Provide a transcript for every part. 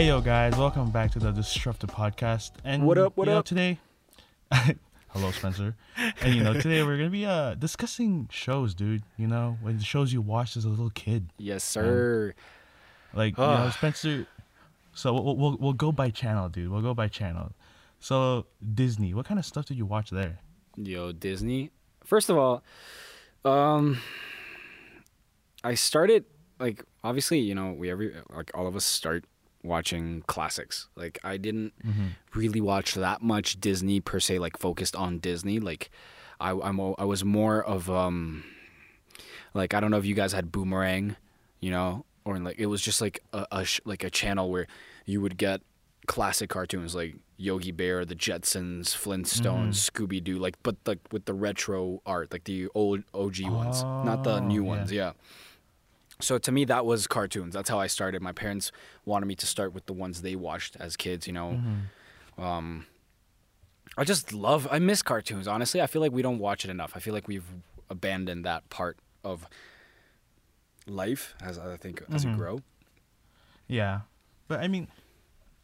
Hey yo guys, welcome back to the Disruptive Podcast. And What up, what you know, up? today Hello Spencer. and you know, today we're gonna be uh discussing shows, dude. You know, when the shows you watched as a little kid. Yes, sir. Like you know, Ah. Spencer so we'll, we'll we'll go by channel, dude. We'll go by channel. So Disney, what kind of stuff did you watch there? Yo, Disney. First of all, um, I started like obviously, you know, we every like all of us start watching classics. Like I didn't really watch that much Disney per se, like focused on Disney. Like I I'm I was more of um, like I don't know if you guys had Boomerang, you know, or like it was just like a, a sh- like a channel where you would get classic cartoons like Yogi Bear, the Jetsons, Flintstones, Scooby Doo, like but like with the retro art, like the old OG ones, not the Oh, new yeah. ones. Yeah. So to me, that was cartoons. That's how I started. My parents wanted me to start with the ones they watched as kids. You know, um, I just love. I miss cartoons. Honestly, I feel like we don't watch it enough. I feel like we've abandoned that part of life as I think as we grow. Yeah. But I mean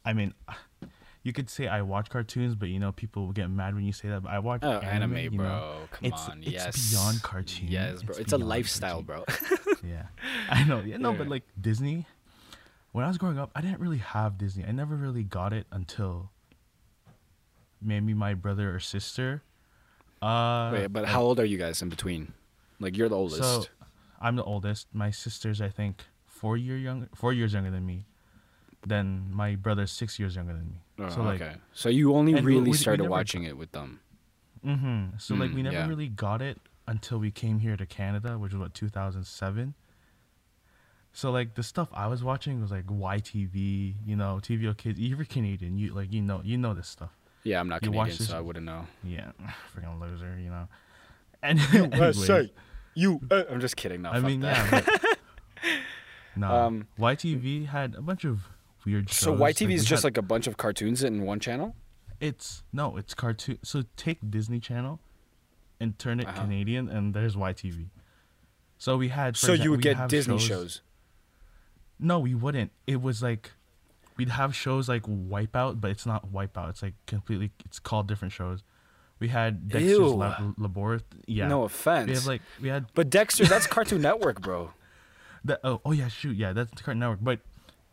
I mean you could say I watch cartoons, but you know, people will get mad when you say that. But I watch Oh, anime, anime, bro. know. Come it's, on. it's yes. beyond cartoon. Yes, bro. It's, a lifestyle, cartoon. bro. Yeah, I know. Yeah, no, but like Disney. When I was growing up, I didn't really have Disney. I never really got it until maybe my brother or sister. Uh, Wait, but how old are you guys in between? Like you're the oldest. So, I'm the oldest. My sister's, I think, four year younger, four years younger than me. Then my brother's six years younger than me. Oh, so like, okay. So you only and we- we- really we started never- watching it with them. Mm-hmm. So like Mm, we never yeah. really got it until we came here to Canada, which was what 2007. So like the stuff I was watching was like YTV, you know, TVO Kids. You're Canadian, you like you know you know this stuff. Yeah, I'm not You watch Canadian, this- so I wouldn't know. Yeah, freaking loser, you know. And anyways, You. Uh, I'm just kidding. No, I fuck mean, that. yeah. But, no, Um, YTV had a bunch of weird shows. So YTV is just had- like a bunch of cartoons in one channel. it's no, it's cartoon. So take Disney Channel and turn it Uh-huh. Canadian, and there's YTV. So we had. So exa- you would get Disney shows. No, we wouldn't. It was like we'd have shows like Wipeout, but it's not Wipeout. It's like completely. It's called different shows. We had Dexter's. Lab- Laboratory. Yeah. No offense. We had like we had but Dexter, that's Cartoon Network, bro. the oh oh yeah shoot yeah that's Cartoon Network but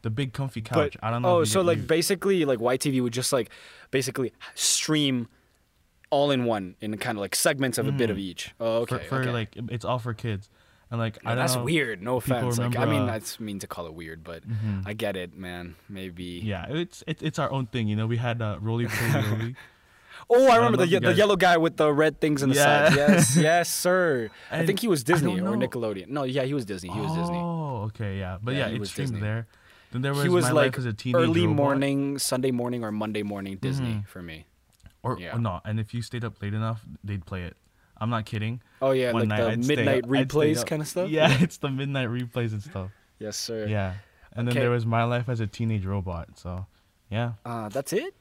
the big comfy couch But I don't know. oh, so like basically, like YTV would just like basically stream all in one in kind of like segments of a bit of each. Oh, for, okay. for okay. like it's all for kids, and like I don't that's know, weird. No offense. Like, I mean, uh, that's mean to call it weird, but I get it, man. Maybe. Yeah, it's it's it's our own thing. You know, we had uh, Rolie Polie. Oh, I remember know the, the yellow guy with the red things in the Yeah. side. Yes, yes, sir. I think he was Disney or. Nickelodeon. No, yeah, he was Disney. He was Disney. Oh, okay, yeah, but Yeah, yeah, it was streamed Disney. there. Then there was, he was My like Life as a Teenage early Robot, morning, Sunday morning, or Monday morning Disney Mhm. for me. or, yeah. or no, and if you stayed up late enough, they'd play it. I'm not kidding. Oh yeah, One like the I'd midnight replays kind of stuff. Yeah, it's the midnight replays and stuff. Yes, sir. Yeah, and then there was My Life as a Teenage Robot. So, yeah. Uh, that's it.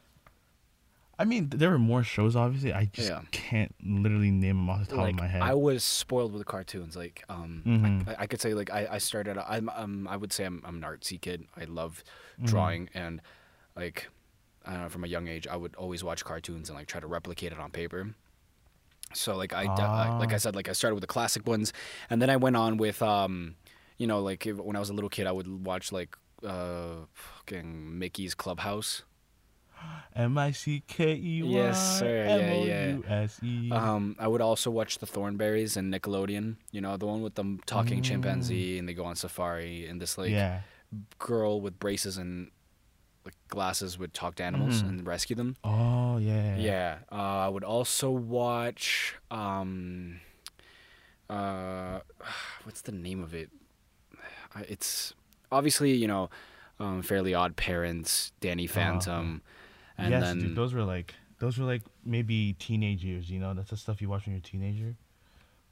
I mean, there were more shows. Obviously, I just Yeah. can't literally name them off the top like of my head. I was spoiled with cartoons. Like, um, Mhm. I, I could say like I, I started. I'm, um, I would say I'm, I'm an artsy kid. I love Mm-hmm. drawing and like, I don't know. From a young age, I would always watch cartoons and like try to replicate it on paper. So like I, de- I- like I Ah. said, like I started with the classic ones, and then I went on with um, you know, like if, when I was a little kid, I would watch like uh, fucking Mickey's Clubhouse. M I C K E Y Yes, sir. Yeah, yeah. O U S E. Um, I would also watch the Thornberrys and Nickelodeon. You know, the one with the talking chimpanzee, and they go on safari, and this like Mm. yeah. girl with braces and like glasses would talk to animals Mhm. and rescue them. Oh yeah. Yeah. Uh, I would also watch. Um, uh, what's the name of it? It's obviously you know, um, Fairly Odd Parents, Danny Phantom, and yes, then dude, those were like those were like maybe teenage years. You know, that's the stuff you watch when you're a teenager,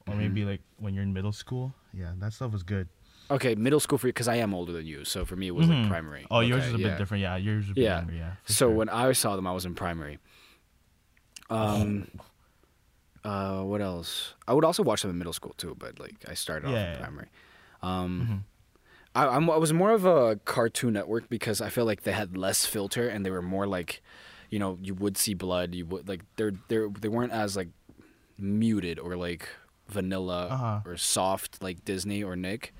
or Mm-hmm. maybe like when you're in middle school. Yeah, that stuff was good. okay, middle school for you because I am older than you, so for me it was Mhm. like primary. Oh, yours is a yeah. bit different. Yeah, yours is Yeah. younger. Yeah. So sure. when I saw them, I was in primary. Um, uh, what else? I would also watch them in middle school too, but like I started off Yeah. in primary. Um, I, I'm, I was more of a Cartoon Network because I feel like they had less filter and they were more like, you know, you would see blood. You would like they're they're they weren't as like muted or like vanilla Uh-huh. or soft like Disney or Nick.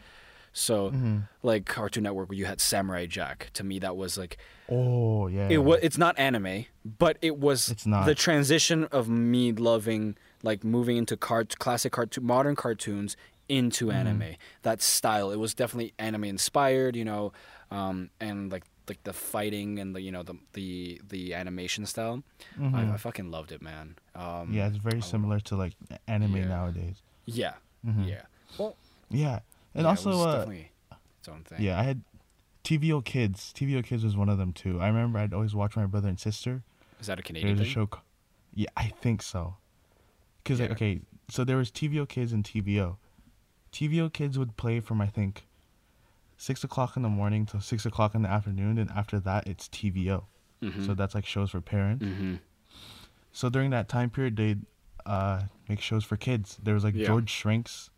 So Mm-hmm. like Cartoon Network where you had Samurai Jack. To me, that was like Oh yeah. it was. It's not anime, but it was. It's not. the transition of me loving like moving into cart classic cartoon modern cartoons into Mm-hmm. anime. That style. It was definitely anime inspired. You know, um, and like like the fighting and the you know the the the animation style. I, I fucking loved it, man. Um, Mm-hmm. Yeah, it's very similar to like anime Yeah. nowadays. Yeah. Mhm. Yeah. Well. Yeah, and yeah, also it uh, definitely its own thing. yeah, I had TVO Kids. TVO Kids was one of them too. I remember I'd always watch my brother and sister. Is that a Canadian There's a show. ca- Yeah, I think so. Cause like okay, so there was TVO Kids and TVO. TVO Kids would play from I think six o'clock in the morning till six o'clock in the afternoon, and after that it's TVO. Mhm. So that's like shows for parents. Mhm. So during that time period, they'd uh, make shows for kids. There was like Yeah. George Shrinks.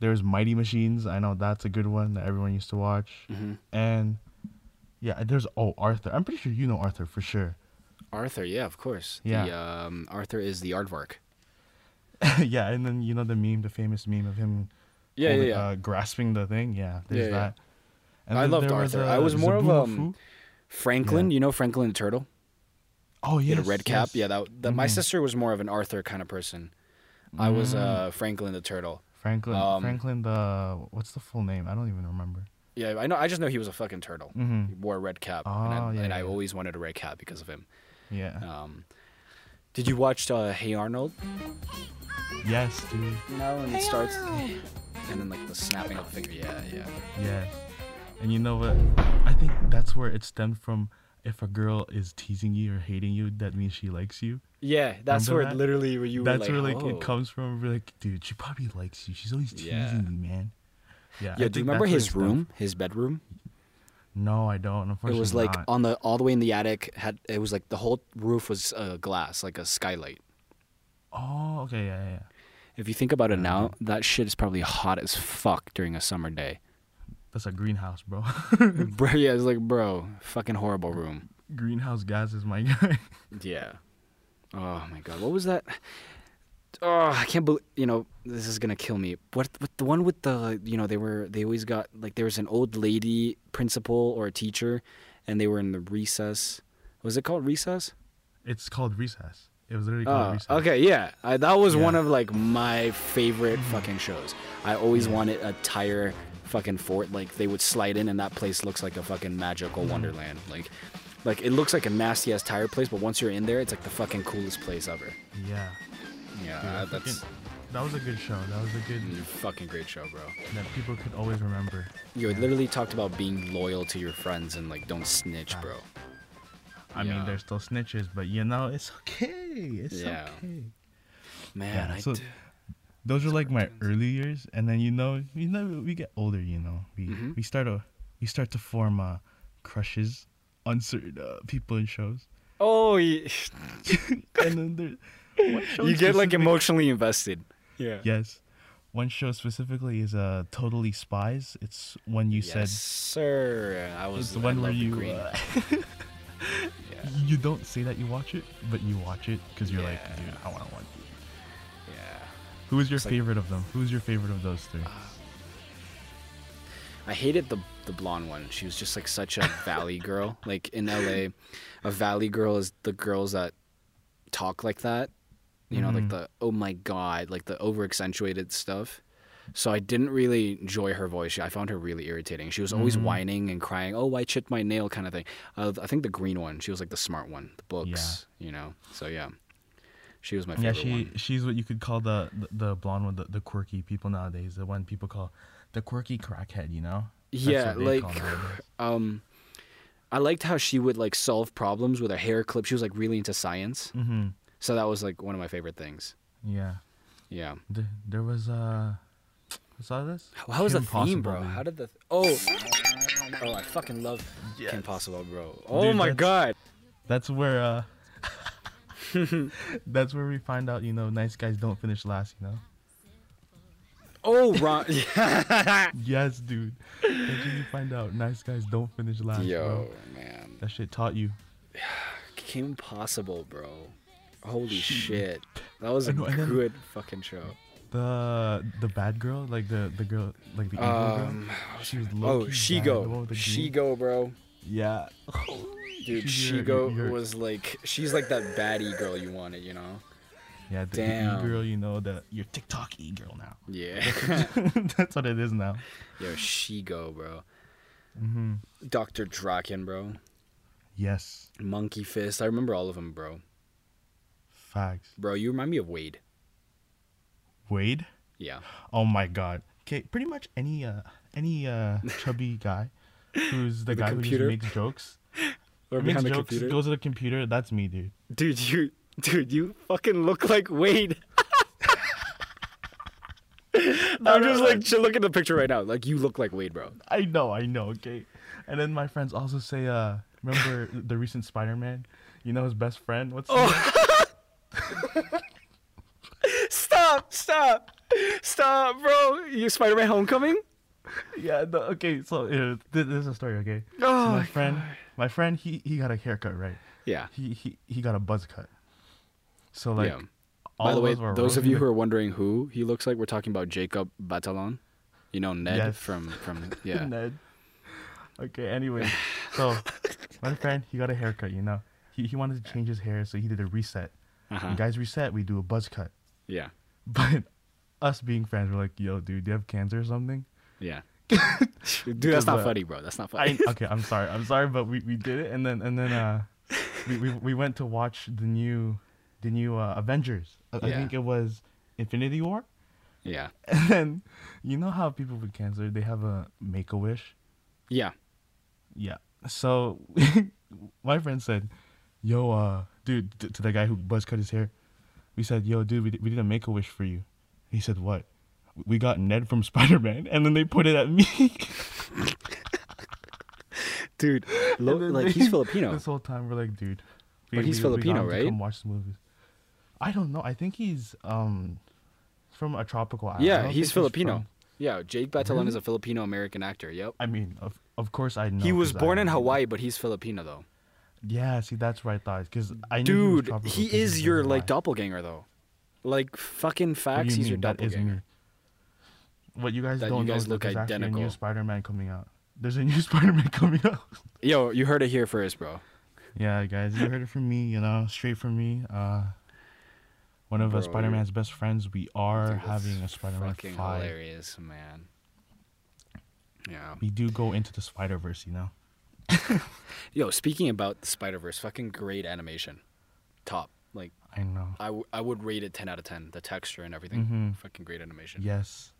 There was Mighty Machines. I know that's a good one that everyone used to watch. Mhm. And yeah, there's oh Arthur. I'm pretty sure you know Arthur for sure. Arthur, yeah, of course. Yeah. The, um, Arthur is the aardvark. yeah, and then you know the meme, the famous meme of him Yeah, yeah, holding- yeah. Uh, grasping the thing. Yeah, there's Yeah, yeah. that. And I loved there was, Arthur. I uh, was more of, um, Franklin, you know Franklin the turtle? oh yeah, a red cap. Yeah, that, that my Mhm. sister was more of an Arthur kind of person. I was Mm. uh, Franklin the turtle. Franklin. um, Franklin the what's the full name? I don't even remember. Yeah, I know. I just know he was a fucking turtle. hmm He wore a red cap, and, Oh, I, yeah, and I yeah. always wanted a red cap because of him. Yeah. Um, did you watch uh, Hey Arnold? yes, dude. No, and it starts, and then like the snapping of the finger. Yeah, yeah. Yes. And you know what? I think that's where it stemmed from. If a girl is teasing you or hating you, that means she likes you. Yeah, that's Remember where that? literally where you that's were where like, like oh. it comes from. We're like, dude, she probably likes you. She's always teasing Yeah. me, man. Yeah. I do you remember that's where it his room, his bedroom? No, I don't. It was like not. on the all the way in the attic. Had it was like the whole roof was uh, glass, like a skylight. Oh, okay, yeah, yeah, yeah. If you think about it now, that shit is probably hot as fuck during a summer day. That's a greenhouse, bro. bro, yeah, it's like, bro, fucking horrible room. greenhouse gases, my guy. Yeah. Oh my god, what was that? Oh, I can't believe you know this is gonna kill me. What, what the one with the you know they were they always got like there was an old lady principal or a teacher, and they were in the recess. Was it called recess? it's called recess. It was literally called Oh, recess. okay, yeah. I, that was one of like my favorite fucking shows. I always Yeah. wanted a tire fucking fort. Like they would slide in, and that place looks like a fucking magical Mm-hmm. wonderland. Like, like it looks like a nasty ass tire place, but once you're in there, it's like the fucking coolest place ever. Yeah. Yeah, Dude, uh, that's that was a good show. That was a good fucking great show, bro. that people could always remember. You Yeah. literally talked about being loyal to your friends and like don't snitch, bro. I Yeah. mean, they're still snitches, but you know, it's okay. It's Yeah. okay. Man, Yeah, I so- d- Those are like my early years, and then you know, you know, we get older. You know, we Mhm. we start to we start to form uh, crushes on certain uh, people in shows, oh, you, and then there, you get like emotionally invested. Yeah. Yes, one show specifically is uh totally spies. It's when you yes, said sir. I was it's the one where you uh, yeah. you don't say that you watch it, but you watch it because you're like, dude, I want to watch it. Yeah. Who is your It's like- favorite of them? Who's your favorite of those three? I hated the the blonde one. She was just like such a valley girl. Like in LA, a valley girl is the girls that talk like that. You know, like Mhm. the oh my god, like the over accentuated stuff. So I didn't really enjoy her voice. I found her really irritating. She was always Mhm. whining and crying. Oh, I chipped my nail, kind of thing. Uh, I think the green one. She was like the smart one. The books, yeah. you know. So yeah, she was my favorite. yeah, she one. she's what you could call the the, the blonde one, the, the quirky people nowadays. The one people call the quirky crackhead. You know? That's Yeah, what they call like um, I liked how she would like solve problems with her hair clip. She was like really into science. Mhm. So that was like one of my favorite things. Yeah. Yeah. There, there was uh, I saw this. How was the theme, bro? How did the th- oh oh I fucking love Yes. Kim Possible, bro. Oh Dude, my that's- god. That's where uh, that's where we find out. You know, nice guys don't finish last. You know. Oh, Ron. Yes, dude. That's when you find out nice guys don't finish last, Yo, bro. man. That shit taught you. Kim Possible, bro. Holy shit. That was a and good fucking show. The the bad girl, like the the girl, like the evil girl. Um, She was oh, low-key bad, the one Shego. with the green- Shego, bro. Yeah. Dude, your- Shego your- was like, she's like that baddie girl you wanted, you know? Yeah, the, Damn. e girl, you know, the your TikTok e girl now. Yeah. That's what it is now. Yo, Shego, bro. hmm Dr. Drakken, bro. Yes, Monkey Fist. I remember all of them, bro. Facts. Bro, you remind me of Wade. Wade. Yeah. Oh my god. Okay, pretty much any uh any uh chubby guy who's the a guy computer? who just makes jokes. Or makes behind the jokes, computer. goes to the computer. That's me, dude. Dude, you, dude, you fucking look like Wade. I'm just like, ch- look at the picture right now. Like, you look like Wade, bro. I know, I know. Okay, and then my friends also say, uh, remember the recent Spider-Man? You know his best friend. What's his name? Stop, stop, stop, bro. You Spider-Man Homecoming? yeah. The, okay, so uh, th- this is a story. Okay, Oh, so my my friend, my friend, he he got a haircut, right? Yeah. He he he got a buzz cut. So like, yeah. all By the way, those of you who are wondering who he looks like, we're talking about Jacob Batalon. You know Ned Yes. from from yeah. Ned. Okay, anyway. So my friend, he got a haircut, you know. He he wanted to change his hair, so he did a reset. Uh-huh. Guys reset, we do a buzz cut. Yeah. But us being friends, we're like, yo, dude, do you have cancer or something? Yeah. Dude, that's not funny, bro. That's not I, funny. okay, I'm sorry. I'm sorry, but we, we did it and then and then uh we, we, we went to watch the new the new uh, Avengers. I, I think it was Infinity War. yeah. And then you know how people with cancer, they have a make a wish? Yeah. Yeah. So my friend said, "Yo, uh, dude," t- to the guy who buzz cut his hair, we said, "Yo, dude, we, we did a make a wish for you." He said, "What?" We got Ned from Spider Man, and then they put it at me. Dude, lo- like they- he's Filipino. This whole time we're like, dude. But he's got Filipino, right? Come watch the movies. I don't know. I think he's um from a tropical island. Yeah, he's Filipino. from- Yeah, Jake Batalon Really? is a Filipino American actor. Yep. I mean, of of course I know. he was born in Hawaii, but he's Filipino though. Yeah, see, that's right, I thought. Because I knew he, Dude, he 'cause is your like doppelganger though. Like fucking facts, you he's your mean? That is doppelganger. me. What you guys That don't you know guys is look that there's actually a identical. new Spider-Man coming out. There's a new Spider-Man coming out. Yo, you heard it here first, bro. yeah, guys, you heard it from me. You know, straight from me. Uh, one of Bro, uh, Spider-Man's best friends. We are Dude, having a Spider-Man fucking five. hilarious, man. Yeah. We do go into the Spider-Verse, you know. Yo, speaking about the Spider Verse, fucking great animation, top. Like I know. I, w- I would rate it ten out of ten. The texture and everything, Mhm. fucking great animation. Yes,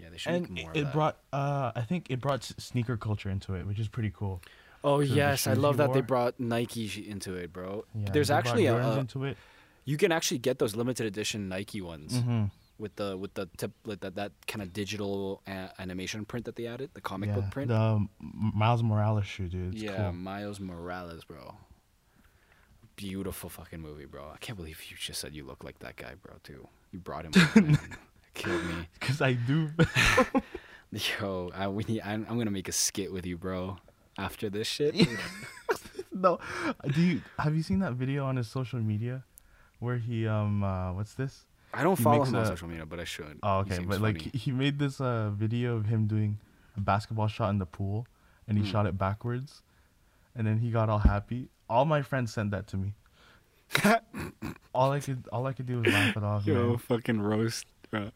Yeah, they should and make more it, of it that. brought. Uh, I think it brought s- sneaker culture into it, which is pretty cool. oh yes, I love that they brought Nike into it, bro. Yeah, There's actually a, Jordans into it. you can actually get those limited edition Nike ones hmm with the with the tip like that that kind of digital a- animation print that they added, the comic yeah, book print. the um, Miles Morales shoe, dude. It's yeah, cool. Miles Morales, bro. Beautiful fucking movie, bro. I can't believe you just said you look like that guy, bro. Too. You brought him. up. Killed me. Cause I do. Yo, I, we need, I'm, I'm gonna make a skit with you, bro. After this shit. no, do you have you seen that video on his social media, where he um uh what's this? I don't follow him on social media, but I should. Oh, okay, but like funny. he- he made this uh video of him doing a basketball shot in the pool, and he Hmm. shot it backwards, and then he got all happy. All my friends sent that to me. all I could all I could do was laugh it off. Yo, man. fucking roast. Bro.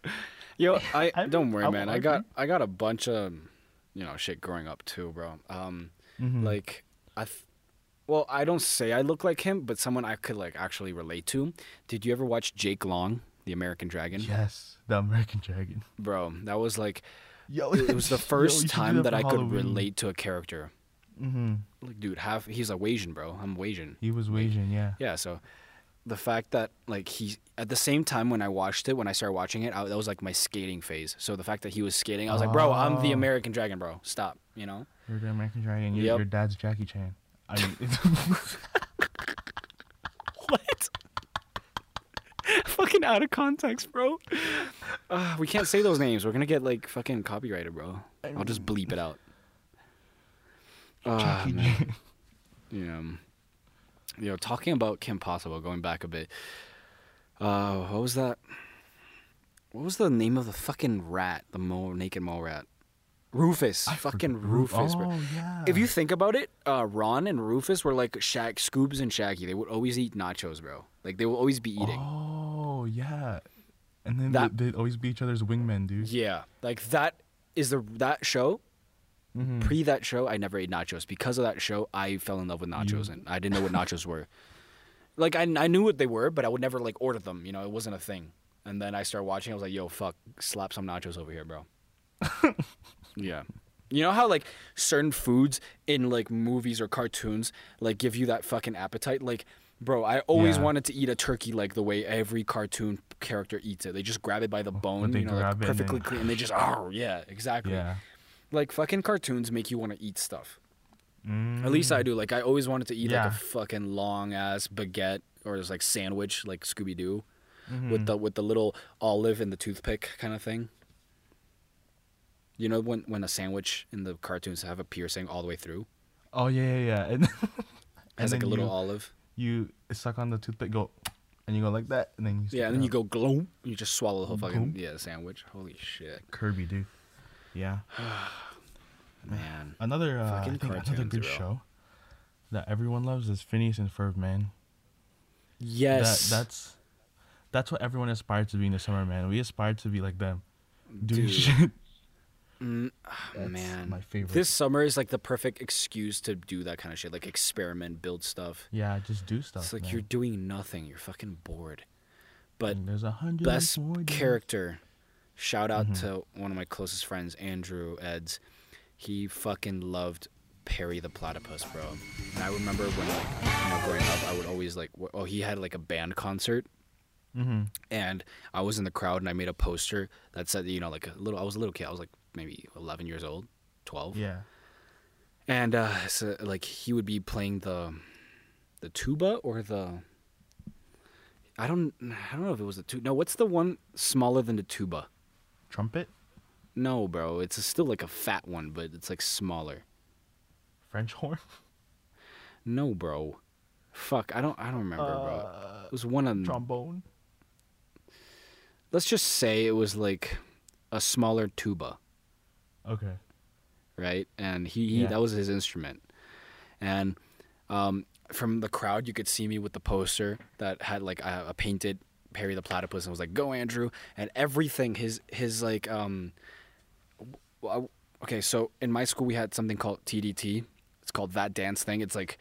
Yo, I, don't worry, man. I got. I got a bunch of, you know, shit growing up too, bro. Um, Mhm. like I, th- well, I don't say I look like him, but someone I could like actually relate to. Did you ever watch Jake Long, the American Dragon? yes, the American Dragon. Bro, that was like Yo, it was the first time that I could relate. to a character. Mm-hmm. Like, dude, half he's a Asian, bro. I'm Asian. He was Asian, yeah. Yeah, so the fact that like he at the same time when I watched it, when I started watching it, I, that was like my skating phase. So the fact that he was skating, I was like, bro, I'm the Oh. American Dragon, bro. Stop, you know? You're the American Dragon. Your, your dad's Jackie Chan. I mean, What? Fucking out of context, bro. Uh, we can't say those names. We're gonna get like fucking copyrighted, bro. I'll just bleep it out. Jackie man. Yeah. You know, talking about Kim Possible, going back a bit. Uh, what was that? What was the name of the fucking rat? The mole, naked mole rat. Rufus. I fucking forgot- Ru- Rufus, bro. Oh yeah. If you think about it, uh, Ron and Rufus were like Shaq, Scoobs and Shaggy. They would always eat nachos, bro. Like they will always be eating. Oh yeah. And then That- they, would always be each other's wingmen, dude. Yeah, like that is the that show. Mhm. Pre that show, I never ate nachos. Because of that show, I fell in love with nachos, You- and I didn't know what nachos were. Like I, I knew what they were, but I would never like order them. You know, it wasn't a thing. And then I started watching. I was like, "Yo, fuck, slap some nachos over here, bro." yeah. You know how like certain foods in like movies or cartoons like give you that fucking appetite? Like, bro, I always Yeah. wanted to eat a turkey like the way every cartoon character eats it. They just grab it by the bone, you know, like it and perfectly clean, and they just oh yeah, exactly. Yeah. Like fucking cartoons make you want to eat stuff. Mm. At least I do. Like I always wanted to eat Yeah. like a fucking long ass baguette or just like sandwich like Scooby Doo Mhm. with the with the little olive and the toothpick kind of thing. You know when when a sandwich in the cartoons have a piercing all the way through, Oh yeah, yeah, yeah. And, has like a little you, olive. You suck on the toothpick, go, and you go like that, and then you. Yeah, and then you go gloom. You just swallow the whole fucking Gloom. yeah sandwich. Holy shit, Kirby, dude. Yeah. man. Another uh, I Fucking think another cartoons, good bro. show that everyone loves is Phineas and Ferb, man. Yes, That that's that's what everyone aspires to be in the summer, man. We aspire to be like them, doing Dude. shit. Mm, That's man. my favorite. This summer is like the perfect excuse to do that kind of shit, like experiment, build stuff. Yeah, just do stuff. it's like man. you're doing nothing. You're fucking bored. But And there's a hundred best and character. Shout out Mhm. to one of my closest friends, Andrew Eds. He fucking loved Perry the Platypus, bro. And I remember when, like, you know, growing up, I would always like, w- oh, he had like a band concert, Mhm. and I was in the crowd, and I made a poster that said, you know, like a little. I was a little kid. I was like maybe 11 years old, 12. Yeah. And uh, so like he would be playing the the tuba or the I don't I don't know if it was the tuba. No, what's the one smaller than the tuba? Trumpet, No, bro, it's still like a fat one, but it's like smaller. French horn. No, bro. Fuck, I don't I don't remember, bro. Uh, It was one of trombone. Let's just say it was like a smaller tuba, Okay. right? And he, he Yeah. that was his instrument. And um, from the crowd, you could see me with the poster that had like a, a painted Perry the Platypus, and was like, "Go, Andrew!" And everything, his his like um, okay. So in my school, we had something called TDT. It's called that dance thing. It's like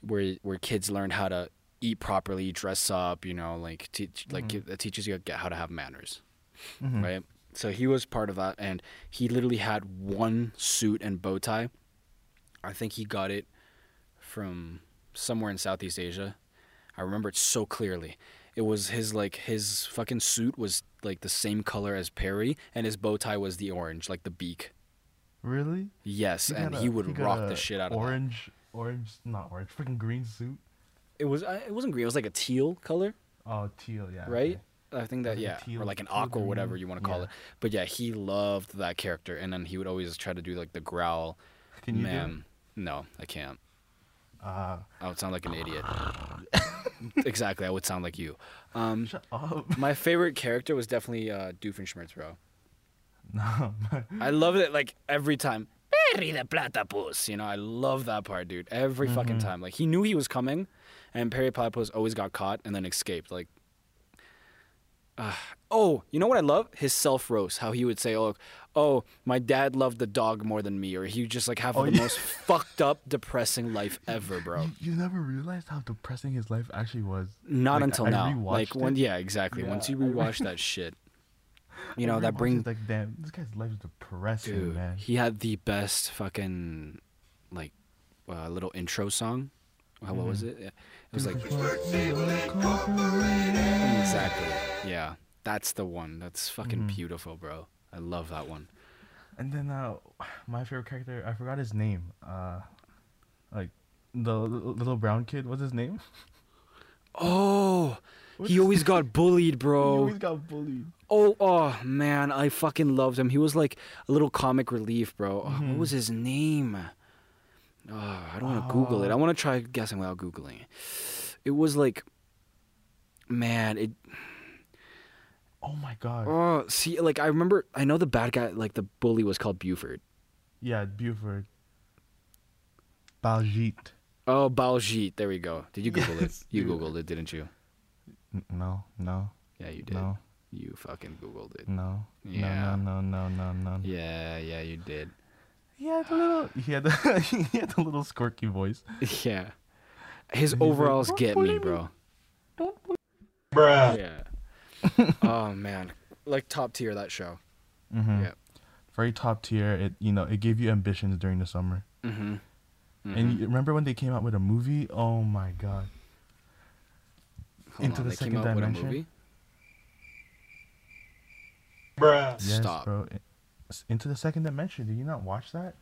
where where kids learn how to eat properly, dress up. You know, like teach like Mhm. it teaches you get how to have manners Mhm. right? So he was part of that, and he literally had one suit and bow tie. I think he got it from somewhere in Southeast Asia. I remember it so clearly. It was his like his fucking suit was like the same color as Perry, and his bow tie was the orange, like the beak. Really? Yes, He and got he would got rock the shit out of that. orange, orange, not orange, freaking green suit. It was uh, it wasn't green. It was like a teal color. Oh, teal, yeah. right? okay. I think that yeah, or like an aqua, whatever you want to call yeah. it. But yeah, he loved that character, and then he would always try to do like the growl. Can you Man, no, I can't. do? Uh, I would sound like an idiot. exactly, I would sound like you. Um, shut up. my favorite character was definitely uh, Doofenshmirtz, bro. no. I love it like every time. Perry the platypus, you know, I love that part, dude. Every fucking Mhm. time, like he knew he was coming, and Perry Platypus always got caught and then escaped. Like, ah. oh, you know what I love? His self roast. How he would say, "Oh, oh, my dad loved the dog more than me," or he would just like have Oh, the yeah. most fucked up, depressing life ever, bro. You, you never realized how depressing his life actually was. Not Like, until I now. rewatched Like when, it. yeah, exactly. Once you rewatch that shit, you know that brings like damn, this guy's life is depressing, Dude, man. he had the best fucking like uh, little intro song. Uh, What was Mhm. it? Yeah. It was like Exactly. exactly. Yeah, that's the one. That's fucking Mhm. beautiful, bro. I love that one. And then uh, my favorite character, I forgot his name. Uh, like the little brown kid. What's his name? Oh, he always got bullied, He bro. always got bullied. Oh, oh man, I fucking loved him. He was like a little comic relief, bro. Oh, what was his name? Oh, I don't want to Google it. I oh. want to try guessing without googling. It was like, man, it. Oh my god. Oh, see, like I remember, I know the bad guy, like the bully was called Buford. Yeah, Buford. Baljeet. Oh, Baljeet. There we go. Did you Google Yes, it? You. Googled it, didn't you? No, no, Yeah, you did. no, You fucking Googled it. no. Yeah. No, no, no, no, no, no. Yeah, yeah, you did. He had a little. He had the. he had the little squirky voice. Yeah. His And he's like, overalls get bully me, me. bro. Don't bully Yeah. oh man, like top tier that show. Mm-hmm. Yeah. Very top tier. It you know it gave you ambitions during the summer. Mm-hmm. And you remember when they came out with a movie? Oh my god. Into the they Second came out with a Dimension? movie. Yes, Stop. bro. It- s- Into the second dimension. Did you not watch that?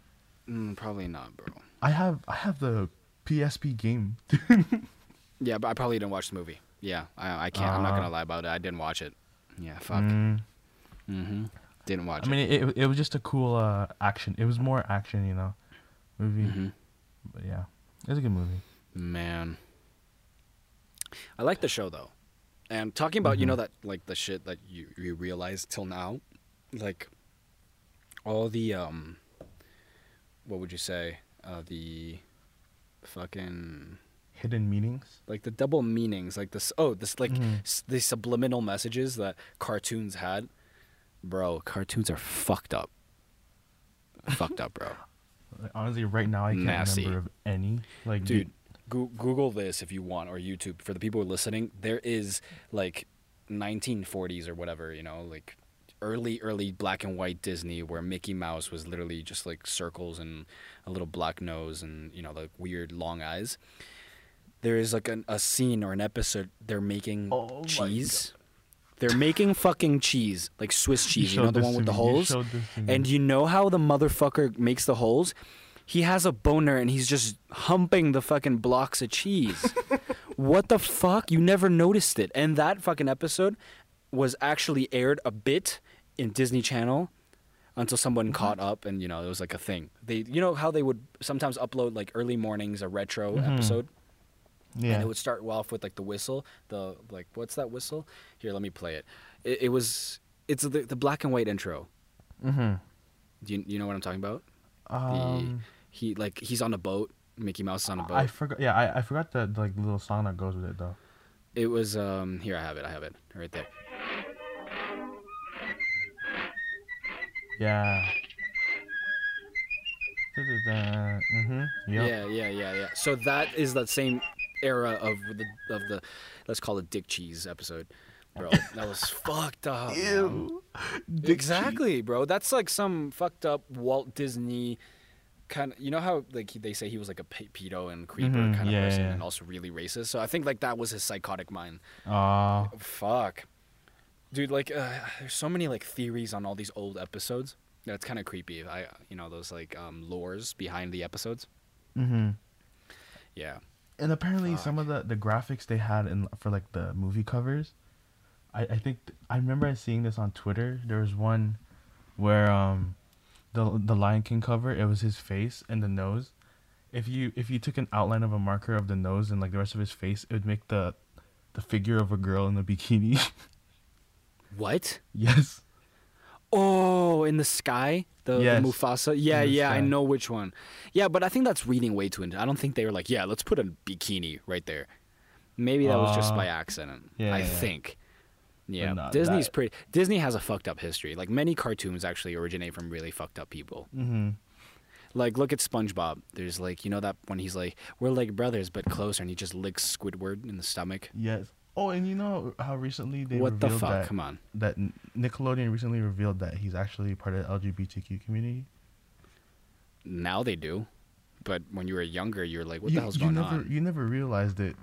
Mm, probably not, bro. I have I have the PSP game. Yeah, but I probably didn't watch the movie. Yeah, I, I can't. I'm not Uh. gonna lie about it. I didn't watch it. Yeah, fuck. Mm, Mm-hmm. Didn't watch I mean, it, it it was just a cool uh action. It was more action, you know, movie. it. hmm But yeah, it was a good movie. Man, I like the show though. And talking about you Mhm. know that like the shit that you you realize till now, like all the um, what would you say? Uh, the fucking Hidden meanings. like the double meanings, like this. Oh, this like Mhm. s- the subliminal messages that cartoons had. Bro, cartoons are fucked up. fucked up, bro. Honestly, right now I can't Nasty. remember of any. Like, Dude, Goo Google this if you want, or YouTube. For the people who are listening, there is like 1940s or whatever, you know, like early, early black and white Disney where Mickey Mouse was literally just like circles and a little black nose and, you know, the weird long eyes. There is like an, a scene or an episode they're making Oh cheese. They're making fucking cheese, like Swiss cheese, you know, the one with the me. Holes. showed this to me. And you know how the motherfucker makes the holes? He has a boner and he's just humping the fucking blocks of cheese. what the fuck? You never noticed it. And that fucking episode was actually aired a bit in Disney Channel until someone caught up and you know it was like a thing. They you know how they would sometimes upload like early mornings a retro Mhm. episode yeah. and it would start off with like the whistle, the like what's that whistle? Here, let me play it. It, it was it's the the black and white intro. mm-hmm. Do you you know what I'm talking about? Um, He like he's on a boat. Mickey Mouse is on a boat. I forgot. Yeah, I, I forgot the like little song that goes with it though. it was um here I have it. I have it right there. Yeah. Mm-hmm. Yep. Yeah, yeah, yeah, yeah. So that is that same era of the of the let's call it Dick Cheese episode, bro. That was fucked up. Ew. exactly, bro. That's like some fucked up Walt Disney kind of. You know how like they say he was like a pe- pedo and creeper Mhm, kind of yeah, person, yeah. and also really racist. So I think like that was his psychotic mind. Aw. Fuck, dude. Like, uh, there's so many like theories on all these old episodes. That's kind of creepy. I, you know, those like um lores behind the episodes. mm-hmm. Yeah. And apparently, some of the the graphics they had in for like the movie covers, I I think I remember seeing this on Twitter. There was one where um, the the Lion King cover it was his face and the nose. If you if you took an outline of a marker of the nose and like the rest of his face, it would make the the figure of a girl in a bikini. What? yes. Oh, in the sky, the, Yes. the Mufasa. Yeah, the yeah, I know which one. Yeah, but I think that's reading way too into. It. I don't think they were like, yeah, let's put a bikini right there. Maybe that was just Uh, by accident. yeah, I yeah. think. Yeah, Disney's that- pretty. Disney has a fucked up history. Like many cartoons actually originate from really fucked up people. Mm-hmm. Like look at SpongeBob. There's like you know that when he's like we're like brothers but closer, and he just licks Squidward in the stomach. Yes. Oh, and you know how recently they what the revealed fuck? that Come on. that Nickelodeon recently revealed that he's actually part of the LGBTQ community. Now they do, but when you were younger, you're like, what you, the hell's you going never, on? You never realized it.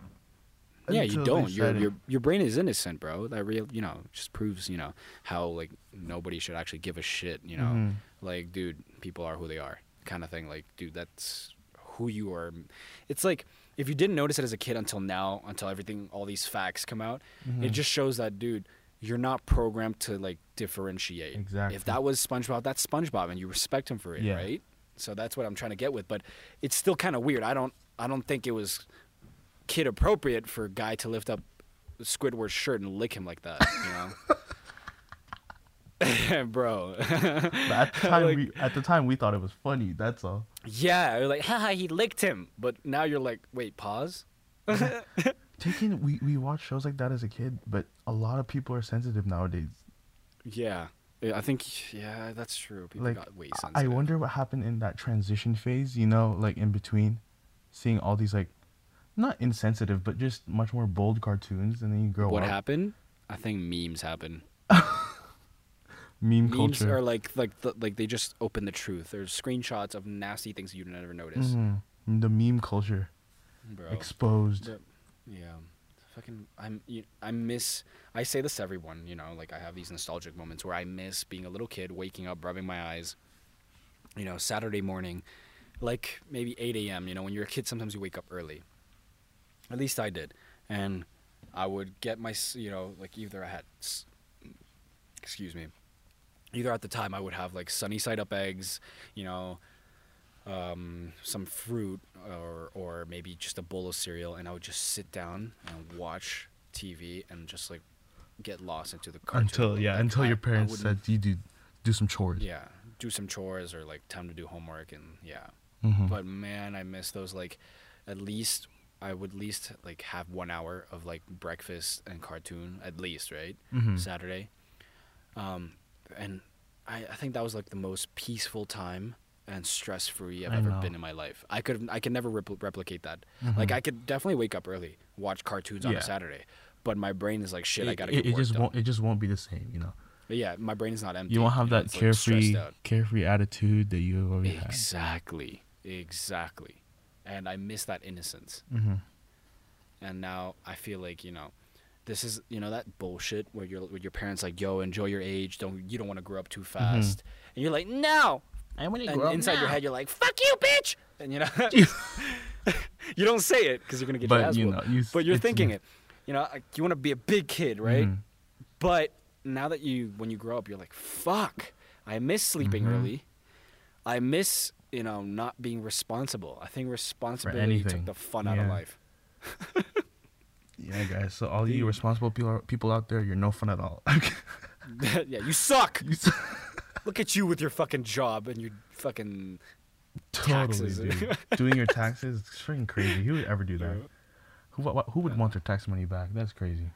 Yeah, you don't. Your your your brain is innocent, bro. That real, you know, just proves, you know, how like nobody should actually give a shit, you know. Mhm. Like, dude, people are who they are, kind of thing. Like, dude, that's who you are. It's like if you didn't notice it as a kid until now, until everything, all these facts come out, Mm-hmm. it just shows that, dude, you're not programmed to like differentiate. Exactly. If that was SpongeBob, that's SpongeBob, and you respect him for it, Yeah. right? So that's what I'm trying to get with. But it's still kind of weird. I don't, I don't think it was kid appropriate for a guy to lift up Squidward's shirt and lick him like that, you know? Bro. But at the time, Like- we at the time we thought it was funny. That's all. Yeah, you're like, haha, he licked him. But now you're like, wait, pause. Taking we we watch shows like that as a kid, but a lot of people are sensitive nowadays. Yeah. Yeah, I think yeah, that's true. People Like got way I- sensitive. I wonder what happened in that transition phase. You know, like in between, seeing all these like, not insensitive, but just much more bold cartoons, and then you grow what up. happened? I think memes happen. Meme Memes culture. are like like the, like they just open the truth. There's screenshots of nasty things you'd never notice, Mhm. The meme culture bro. exposed. The- yeah, fucking. I'm. You, I miss. I say this to everyone. You know, like I have these nostalgic moments where I miss being a little kid, waking up, rubbing my eyes. You know, Saturday morning, like maybe 8 a.m. You know, when you're a kid, sometimes you wake up early. At least I did, and I would get my. You know, like either I had. Excuse me. Either at the time I would have like sunny side up eggs, you know, um, some fruit or or maybe just a bowl of cereal, and I would just sit down and watch TV and just like get lost into the cartoon. Until yeah, Like, until I- your parents said you do do some chores. yeah, do some chores or like time to do homework and yeah. Mhm. But man, I miss those like at least I would at least like have one hour of like breakfast and cartoon at least, right? Mhm. Saturday. Um, and I, I think that was like the most peaceful time and stress free I've I ever know. been in my life. I could I could never repl- replicate that. Mhm. Like I could definitely wake up early, watch cartoons on a Saturday, but my brain is like shit. I gotta it, get it just done. won't it just won't be the same, you know. But yeah, my brain is not empty. You won't have know, that it's, like, carefree carefree attitude that you always had. Exactly, exactly, and I miss that innocence. hmm and now I feel like you know, this is you know that bullshit where your where your parents like, yo, enjoy your age, don't you don't want to grow up too Mm-hmm. fast, and you're like, no, I want and inside your head you're like, fuck you, bitch, and you know, you don't say it because you're gonna get your But ass you know, you, but you're thinking it, you know, like, you want to be a big kid, right? Mhm. But now that you when you grow up, you're like, fuck, I miss sleeping Mhm. early, I miss you know not being responsible. I think responsibility took the fun out of life. Yeah, guys. So all you responsible people people out there, you're no fun at all. yeah, you suck. You s- Look at you with your fucking job and your fucking totally, Taxes. dude. Doing your taxes, it's freaking crazy. Who would ever do that? Who wh- who would want their tax money back? That's crazy.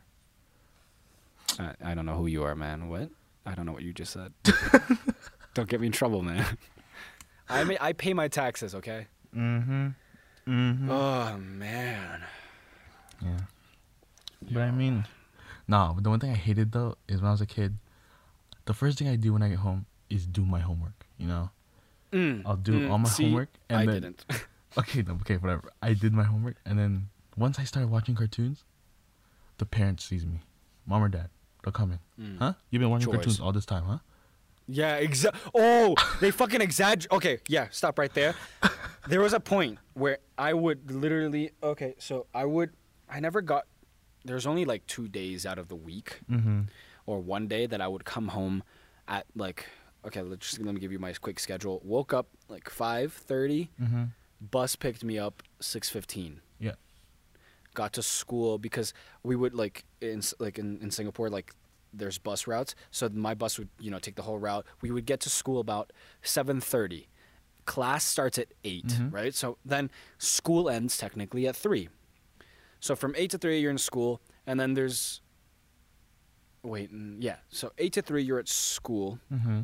I, I don't know who you are, man. What? I don't know what you just said. don't get me in trouble, man. I mean, I pay my taxes, okay? Mm-hmm. Mm-hmm. Oh man. yeah. But I mean, nah. But the one thing I hated though is when I was a kid, the first thing I do when I get home is do my homework. You know, Mm, I'll do mm, all my see, homework and I then didn't. okay, no, okay, whatever. I did my homework and then once I started watching cartoons, the parents sees me, mom or dad, they'll come in. Mm. Huh? You've been watching Chores. cartoons all this time, huh? Yeah, exa- Oh, they fucking exaggerate. Okay, yeah, stop right there. There was a point where I would literally. Okay, so I would. I never got. There's only like two days out of the week, Mm-hmm. or one day that I would come home at like. Okay, let's just let me give you my quick schedule. Woke up like five thirty. Mm-hmm. Bus picked me up six fifteen. Yeah. Got to school because we would like in like in, in Singapore like there's bus routes. So my bus would you know take the whole route. We would get to school about seven thirty. Class starts at 8 Mhm. right? So then school ends technically at three. So from eight to three you're in school, and then there's wait, yeah. So eight to three you're at school. Mm-hmm.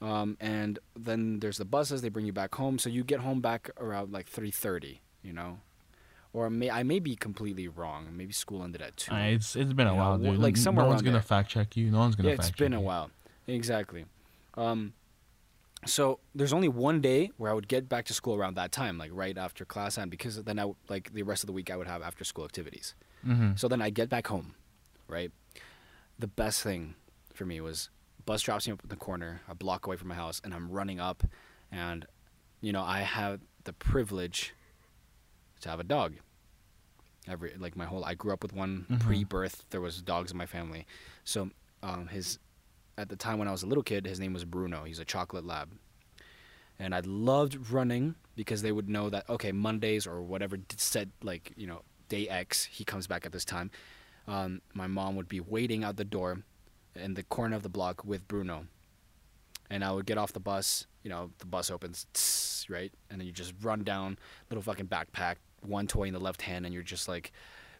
Um, and then there's the buses. They bring you back home. So you get home back around like three thirty. You know, or may I may be completely wrong. Maybe school ended at two. it's it's been a You know, while, dude. like N- somewhere no one's gonna there. fact check you. No one's gonna yeah, fact it's been check a while. Exactly. Um, so there's only one day where I would get back to school around that time, like right after class end, because then I w- like the rest of the week I would have after school activities. Mm-hmm. So then I get back home, right? The best thing for me was bus drops me up in the corner, a block away from my house, and I'm running up, and you know I have the privilege to have a dog. Every like my whole I grew up with one Mhm. pre-birth. There was dogs in my family, so um, his at the time when I was a little kid, his name was Bruno. He's a chocolate lab, and I loved running because they would know that okay Mondays or whatever said like you know day X he comes back at this time. Um, my mom would be waiting out the door in the corner of the block with Bruno, and I would get off the bus. You know the bus opens, tss, right, and then you just run down little fucking backpack, one toy in the left hand, and you're just like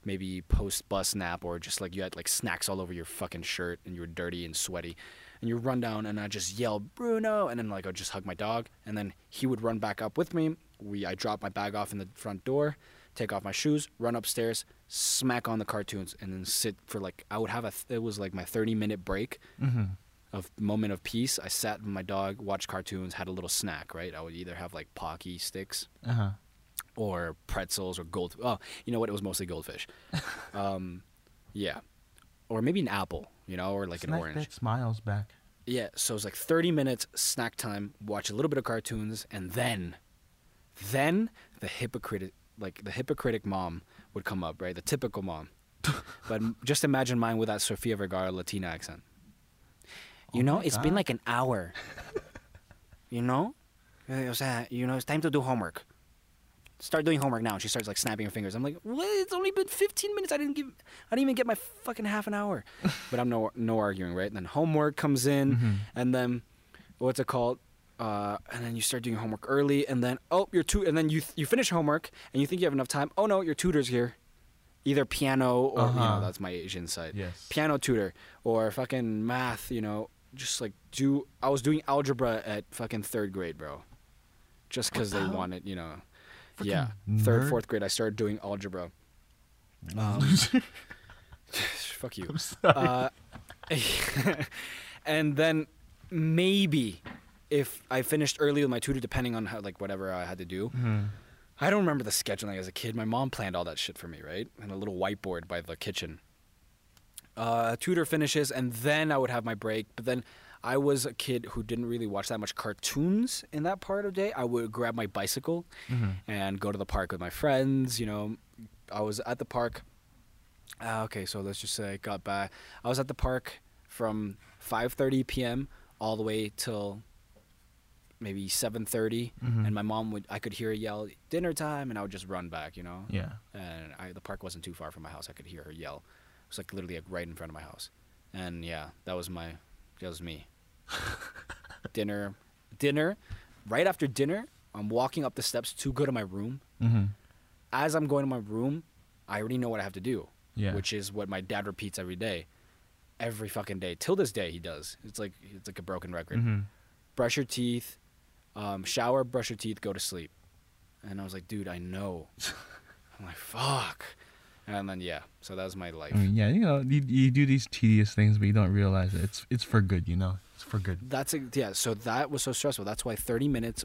maybe post bus nap or just like you had like snacks all over your fucking shirt and you were dirty and sweaty and you run down and I just yell Bruno and then like I'd just hug my dog and then he would run back up with me. We I drop my bag off in the front door, take off my shoes, run upstairs, smack on the cartoons and then sit for like I would have a it was like my 30 minute break Mm-hmm. of moment of peace. I sat with my dog, watched cartoons, had a little snack, right? I would either have like Pocky sticks Uh huh. Or pretzels or gold. Oh, you know what? It was mostly goldfish. um, yeah, or maybe an apple, you know, or like an Snack orange. that smiles back. Yeah, so it's like 30 minutes snack time, watch a little bit of cartoons, and then, then the hypocrite, like the hypocritic mom would come up, right? The typical mom. but just imagine mine with that Sofia Vergara Latina accent. You Oh know, it's been like an hour. you know? Eh, O sea, you know, it's time to do homework. Start doing homework now. And she starts like snapping her fingers. I'm like, what? It's only been 15 minutes. I didn't give, I didn't even get my fucking half an hour. but I'm no, no arguing, right? And then homework comes in, Mhm. and then what's it called? Uh, and then you start doing homework early, and then oh, your tu- and then you you finish homework, and you think you have enough time. Oh no, your tutor's here, either piano or you know Uh-huh. that's my Asian side Yes. piano tutor or fucking math, you know, just like do I was doing algebra at fucking third grade, bro. Just cuz they wanted, you know. Yeah. Third, nerd. fourth grade I started doing algebra. Um, fuck you. I'm sorry. Uh, and then maybe if I finished early with my tutor depending on how like whatever I had to do. Mhm. I don't remember the scheduling as a kid. My mom planned all that shit for me, right? And a little whiteboard by the kitchen. Uh, tutor finishes, and then I would have my break. But then I was a kid who didn't really watch that much cartoons in that part of the day. I would grab my bicycle Mhm. and go to the park with my friends. You know, I was at the park. Uh, okay, so let's just say I got back. I was at the park from 5:30 p.m. all the way till maybe 7:30 Mhm. and my mom would I could hear her yell dinner time and I would just run back, you know. Yeah. And I the park wasn't too far from my house. I could hear her yell. It was like literally like right in front of my house. And yeah, that was my was me. dinner dinner right after dinner, I'm walking up the steps to go to my room. Mm-hmm. As I'm going to my room, I already know what I have to do, Yeah. which is what my dad repeats every day. Every fucking day. Till this day he does. It's like it's like a broken record Mm-hmm. brush your teeth, um, shower, brush your teeth, go to sleep. And I was like, dude, I know. I'm like, fuck. And then yeah, so that was my life. I mean, yeah, you know, you, you do these tedious things, but you don't realize it. It's it's for good, you know. It's for good. That's a, yeah. So that was so stressful. That's why 30 minutes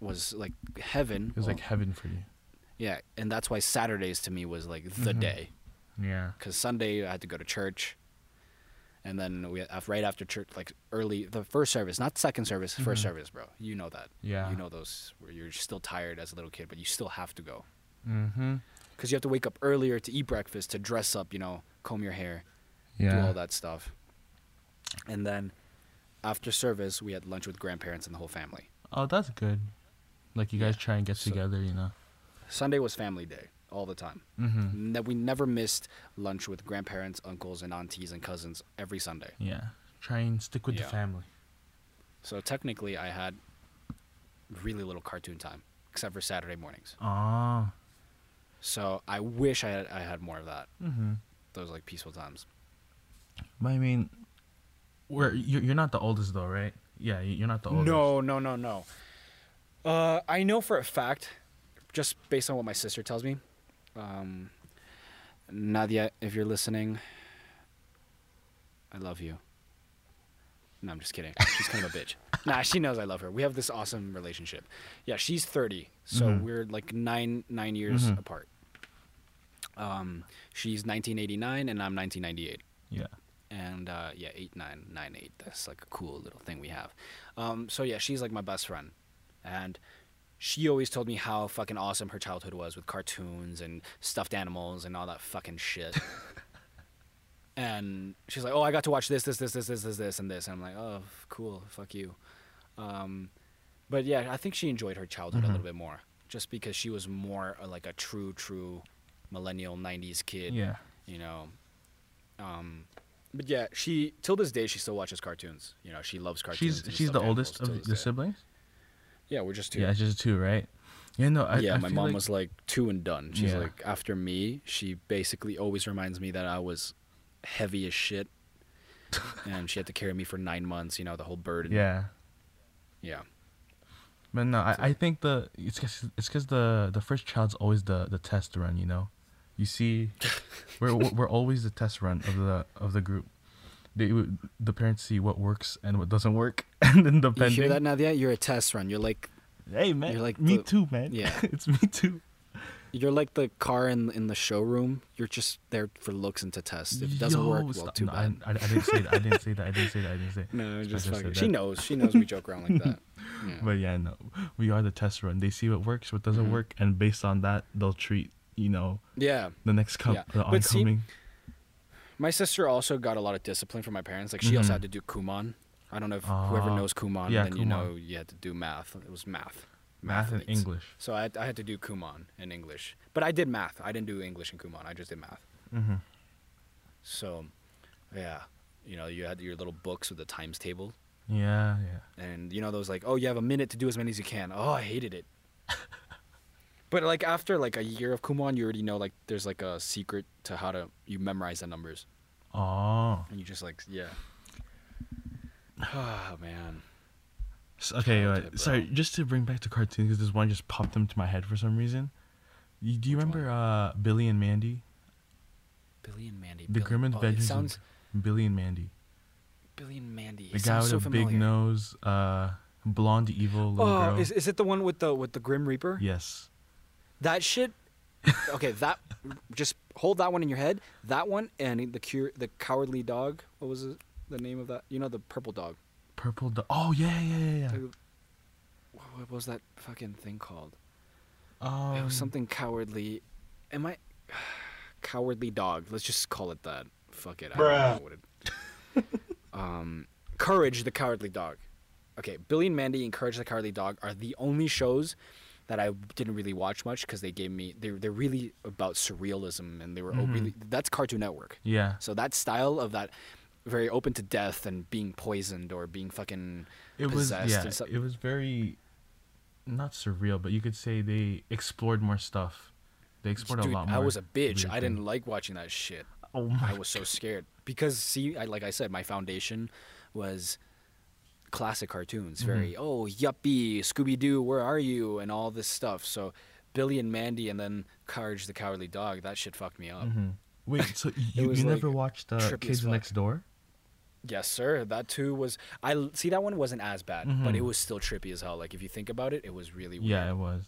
was like heaven. It was like heaven for you. yeah, and that's why Saturdays to me was like the Mhm. day. Yeah. Because Sunday I had to go to church, and then we right after church, like early the first service, not second service, first Mhm. service, bro. You know that. Yeah. You know those where you're still tired as a little kid, but you still have to go. Mm-hmm. Because you have to wake up earlier to eat breakfast, to dress up, you know, comb your hair, Yeah. do all that stuff. And then after service, we had lunch with grandparents and the whole family. Oh, that's good. Like you guys Yeah. try and get So- together, you know. Sunday was family day all the time. Mm-hmm. Ne- we never missed lunch with grandparents, uncles, and aunties and cousins every Sunday. Yeah. Try and stick with Yeah. the family. So technically, I had really little cartoon time, except for Saturday mornings. Ah. So I wish I had I had more of that. Mm-hmm. Those like peaceful times. But I mean, we're you're, you're not the oldest though, right? Yeah, you- you're not the oldest. No, no, no, no. Uh, I know for a fact, just based on what my sister tells me. Um, Nadia, if you're listening, I love you. No, I'm just kidding. She's kind of a bitch. Nah, she knows I love her. We have this awesome relationship. Yeah, she's 30, so Mhm. we're like nine nine years Mhm. apart. Um, she's 1989 and I'm 1998 Yeah. and uh, yeah, eight nine nine eight. That's like a cool little thing we have. Um, so yeah, she's like my best friend, and she always told me how fucking awesome her childhood was with cartoons and stuffed animals and all that fucking shit. and she's like, "Oh, I got to watch this, this, this, this, this, this, this, and this." And I'm like, "Oh, cool, fuck you." Um, but yeah, I think she enjoyed her childhood a Mhm. little bit more, just because she was more uh, like a true, true millennial '90s kid. Yeah. You know. Um, but yeah, she till this day she still watches cartoons. You know, she loves cartoons. She's she's the oldest of the siblings. Yeah, we're just two. Yeah, just two, right? Yeah, no. I, yeah, I my mom like- was like two and done. She's Yeah. like after me, she basically always reminds me that I was heavy as shit, and she had to carry me for nine months. You know, the whole burden. Yeah, yeah, but no, I, I think the it's cause, it's because the the first child's always the the test run. You know, you see, we're we're always the test run of the of the group. They the parents see what works and what doesn't work, and then depending. you hear that, Nadia? You're a test run. You're like Hey man, You're like me the- too, man. yeah. it's me too. You're like the car in in the showroom. You're just there for looks and to test. If it doesn't work, well, stop. too No, bad. I, I, didn't say that. I didn't say that. I didn't say that. I didn't say. no, just just fucking. She that. knows. She knows we joke around like that. Yeah. But yeah, no, we are the test run. They see what works, what doesn't Mhm. work, and based on that, they'll treat you know yeah. the next cup, Yeah. the But see. My sister also got a lot of discipline from my parents. Like she also Mhm. had to do Kumon. I don't know if whoever Ah, knows Kumon, yeah, then you know you had to do math. It was math. Math and English. So I had, I had to do Kumon in English. But I did math. I didn't do English and Kumon. I just did math. Mm-hmm. So yeah, you know, you had your little books with the times table. Yeah, yeah. And you know those like, oh, you have a minute to do as many as you can. Oh, I hated it. but like after like a year of Kumon, you already know like there's like a secret to how to you memorize the numbers. Oh, And you just like yeah. Oh man. Okay. Wait, bro. sorry, just to bring back to cartoons because this one just popped into my head for some reason. You, do you Which remember uh, Billy and Mandy? Billy and Mandy. The Billy, Grim oh, it Adventures sounds Billy and Mandy. Billy and Mandy. The It guy with so a big nose, uh, blonde, evil little Oh, girl. is is it the one with the with the Grim Reaper? yes. That shit. Okay, that just hold that one in your head. That one and the cure the cowardly dog. What was it, the name of that? You know the purple dog. Purple. Do- oh yeah, yeah, yeah, yeah. Like, What what was that fucking thing called? Um, it was something cowardly. Am I cowardly dog? Let's just call it that. Fuck it. I don't know what it. um, Courage the Cowardly Dog. Okay, Billy and Mandy and Courage the Cowardly Dog are the only shows that I didn't really watch much because they gave me they're they're really about surrealism and they were Mhm. really that's Cartoon Network. Yeah. So that style of that very open to death and being poisoned or being fucking It was possessed yeah. and. It was very not surreal, but you could say they explored more stuff. They explored Dude, a lot more. I was a bitch. I didn't like watching that shit. Oh my. I was so scared because see, I, like I said, my foundation was classic cartoons. Very Mhm. oh yuppie, Scooby Doo, where are you, and all this stuff. So Billy and Mandy, and then Courage the Cowardly Dog. That shit fucked me up. Mhm. Wait, so you, you like, never watched uh, Kids fuck. Next Door? Yes, sir. That too was. I see that one wasn't as bad, but it Mhm. was still trippy as hell. Like if you think about it, it was really weird. Yeah, it was.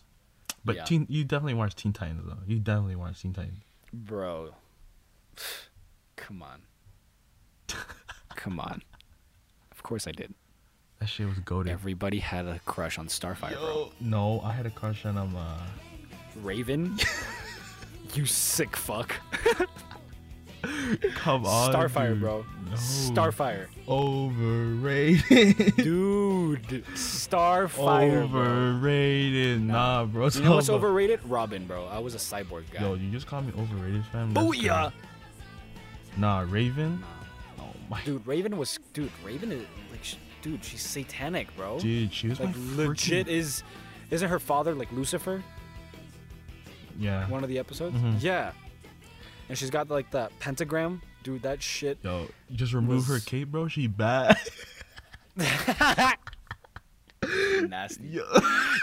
But Yeah. teen, you definitely watched Teen Titans though. You definitely watched Teen Titans. bro. Come on. Come on. Of course I did. That shit was goaded. Everybody had a crush on Starfire, bro. No, I had a crush on him. Uh, Raven? you sick fuck. come on, Starfire, dude. bro. No. Starfire. Overrated. Dude. Starfire, bro. overrated. Nah, bro. You know what's overrated? Robin, bro. I was a cyborg guy. Yo, you just called me overrated, fam. That's Booyah! Nah, Raven. Nah. Oh my. Dude, Raven was. Dude, Raven is. Like, sh- dude, she's satanic, bro. Dude, she was like, my legit freaking- is. Isn't her father like Lucifer? Yeah. One of the episodes? Mhm. Yeah. And she's got like that pentagram. Dude, that shit. Yo, you just remove her cape, bro. She bad. Nasty. Yo.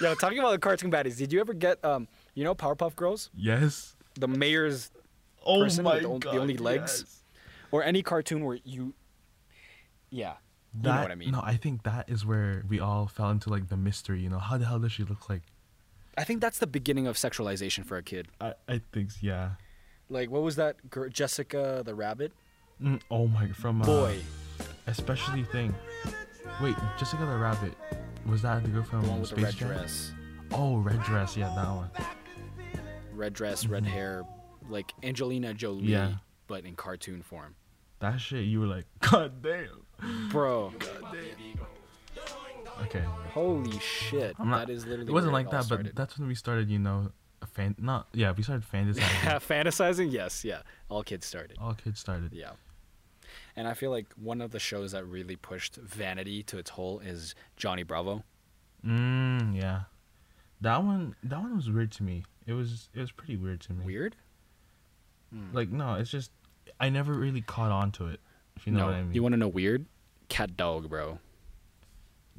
Yo, talking about the cartoon baddies, did you ever get um, you know, Powerpuff Girls, yes. the mayor's, Oh Person my with the on- the only legs? yes. or any cartoon where you, yeah, you know what I mean. No, I think that is where we all fell into like the mystery. You know, how the hell does she look like? I think that's the beginning of sexualization for a kid. I I think yeah. Like, what was that girl, Jessica the rabbit? Mm, oh my, from uh, Boy, especially thing. Wait, Jessica the Rabbit. Was that the girl from the one with the Space red Jam? dress. Oh, red dress. Yeah, that one. Red dress, red hair, like Angelina Jolie, Mm-hmm. Yeah. but in cartoon form. That shit, you were like, God damn. Bro, Okay. holy shit. I'm not- that is literally It wasn't like all that, started. but that's when we started, you know, fan. Not yeah, we started fantasizing. fantasizing, yes, yeah. All kids started. All kids started. Yeah. And I feel like one of the shows that really pushed vanity to its whole is Johnny Bravo. Mm, yeah. That one, that one was weird to me. It was, it was pretty weird to me. Weird? Like no, it's just I never really caught on to it. If you know no. what I mean. You want to know weird? CatDog, bro.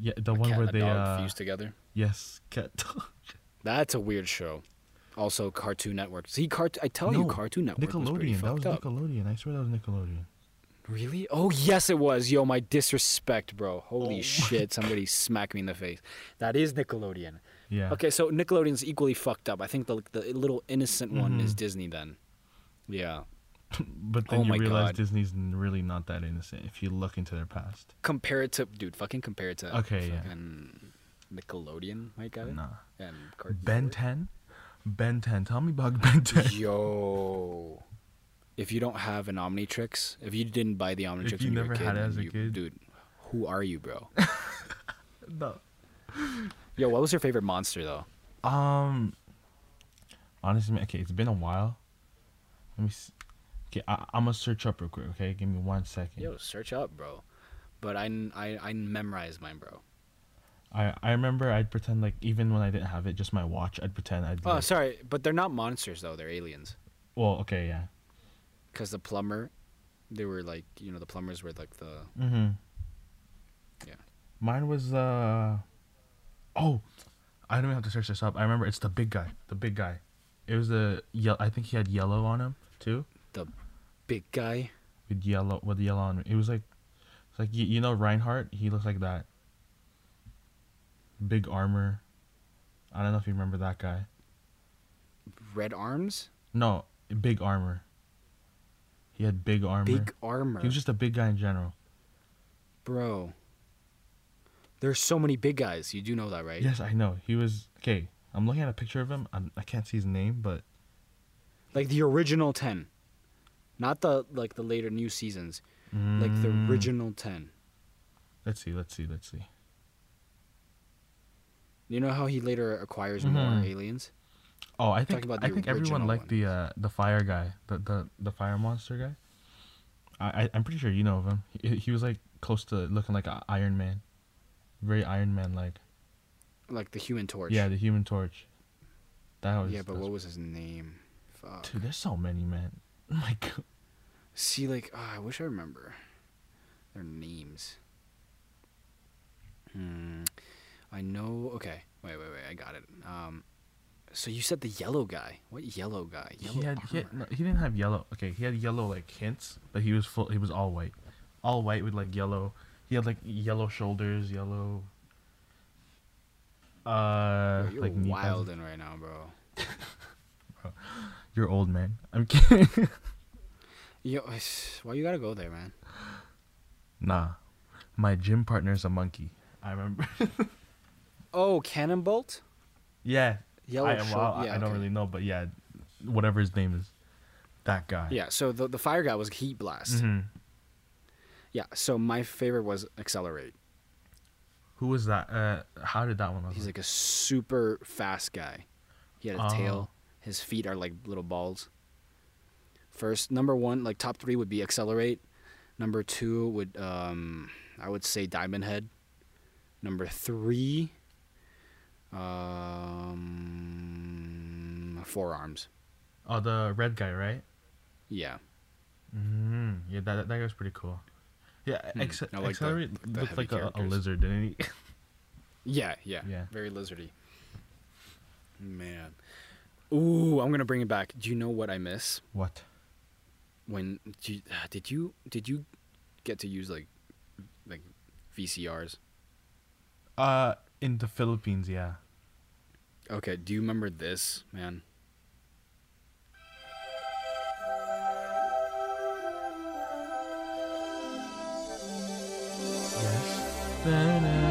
Yeah, the A one where they uh, fused together. yes, CatDog. That's a weird show. Also, Cartoon Network. See, cart- I tell you, Cartoon Network was pretty Nickelodeon. That was up. Nickelodeon. I swear that was Nickelodeon. Really? Oh yes, it was. Yo, my disrespect, bro. Holy Oh shit! Somebody smacked me in the face. That is Nickelodeon. Yeah. Okay, so Nickelodeon's equally fucked up. I think the the little innocent one is Mhm. Disney then. Yeah. But then Oh you realize God. Disney's really not that innocent if you look into their past. Compare it to dude. Fucking compare it to. Okay, yeah. Nickelodeon, got it. Nah. And Cartoon Ben. 10? Ben 10. Tell me about Ben 10. Yo. If you don't have an Omnitrix, if you didn't buy the Omnitrix If you when you never were a kid, had it as a you- kid? dude, who are you, bro? no. Yo, what was your favorite monster though? Um. Honestly, okay, it's been a while. Let me see. Okay, I, I'm gonna search up real quick. Okay, give me one second. Yo, search up, bro. But I I I memorized mine, bro. I I remember I'd pretend like even when I didn't have it, just my watch. I'd pretend I'd. Oh, like- sorry, but they're not monsters though. They're aliens. Well, okay, yeah. Cause the plumber, they were like you know the plumbers were like the Mm-hmm. Yeah. Mine was uh. Oh, I don't even have to search this up. I remember it's the big guy. The big guy. It was the yellow. I think he had yellow on him too. Big guy. With yellow, with yellow on. It was like, it's like you, you know Reinhardt. He looks like that. Big armor. I don't know if you remember that guy. Red arms, No, big armor. He had big armor. big armor, He was just a big guy in general. bro. There's so many big guys. You do know that, right? Yes, I know. He was okay. I'm looking at a picture of him. I'm, I can't see his name, but Like the original ten, not the like the later new seasons. Like the Mm, original ten. Let's see. Let's see. Let's see. You know how he later acquires more Mhm. aliens? Oh, I think about I the think everyone liked one. the uh the fire guy, the the the fire monster guy. I, I I'm pretty sure you know of him. He, he was like close to looking like a Iron Man, very Iron Man like. Like the Human Torch. Yeah, the Human Torch. That was yeah, but what was his name? Fuck. Dude, there's so many man. Oh my god. See, like, ah, I wish I remember their names. Hmm. I know. Okay. Wait, wait, wait. I got it. Um. So you said the yellow guy. What yellow guy? Yellow he had, he had no, he didn't have yellow. Okay, he had yellow like hints, but he was full. He was all white, all white with like yellow. He had like yellow shoulders, yellow. Uh, you're like wilding right now, bro. bro. You're old, man. I'm kidding. Yo, why you gotta go there, man? nah, my gym partner's a monkey. I remember. Oh, Cannonbolt. yeah, Yellow. I, well, I- yeah, I don't okay. really know, but yeah, whatever his name is, that guy. Yeah. So the the fire guy was Heatblast. Mhm. Yeah. So my favorite was XLR8. Who was that? Uh, how did that one? look He's like a super fast guy. He had a Oh. tail. His feet are like little balls. First, number one, like top three would be XLR8. Number two would, um, I would say Diamondhead. Number three, um, Four Arms. Oh, the red guy, right? Yeah. Mm-hmm. Yeah, that that guy was pretty cool. Yeah, Hmm, like XLR8 the looked heavy like a, a lizard, didn't he? Yeah, yeah. Yeah. Very lizardy. Man. Ooh, I'm gonna bring it back. Do you know what I miss? what? when did you, uh, did you did you get to use like like VCRs? Uh, in the Philippines, yeah. Okay, do you remember this, man? Yes.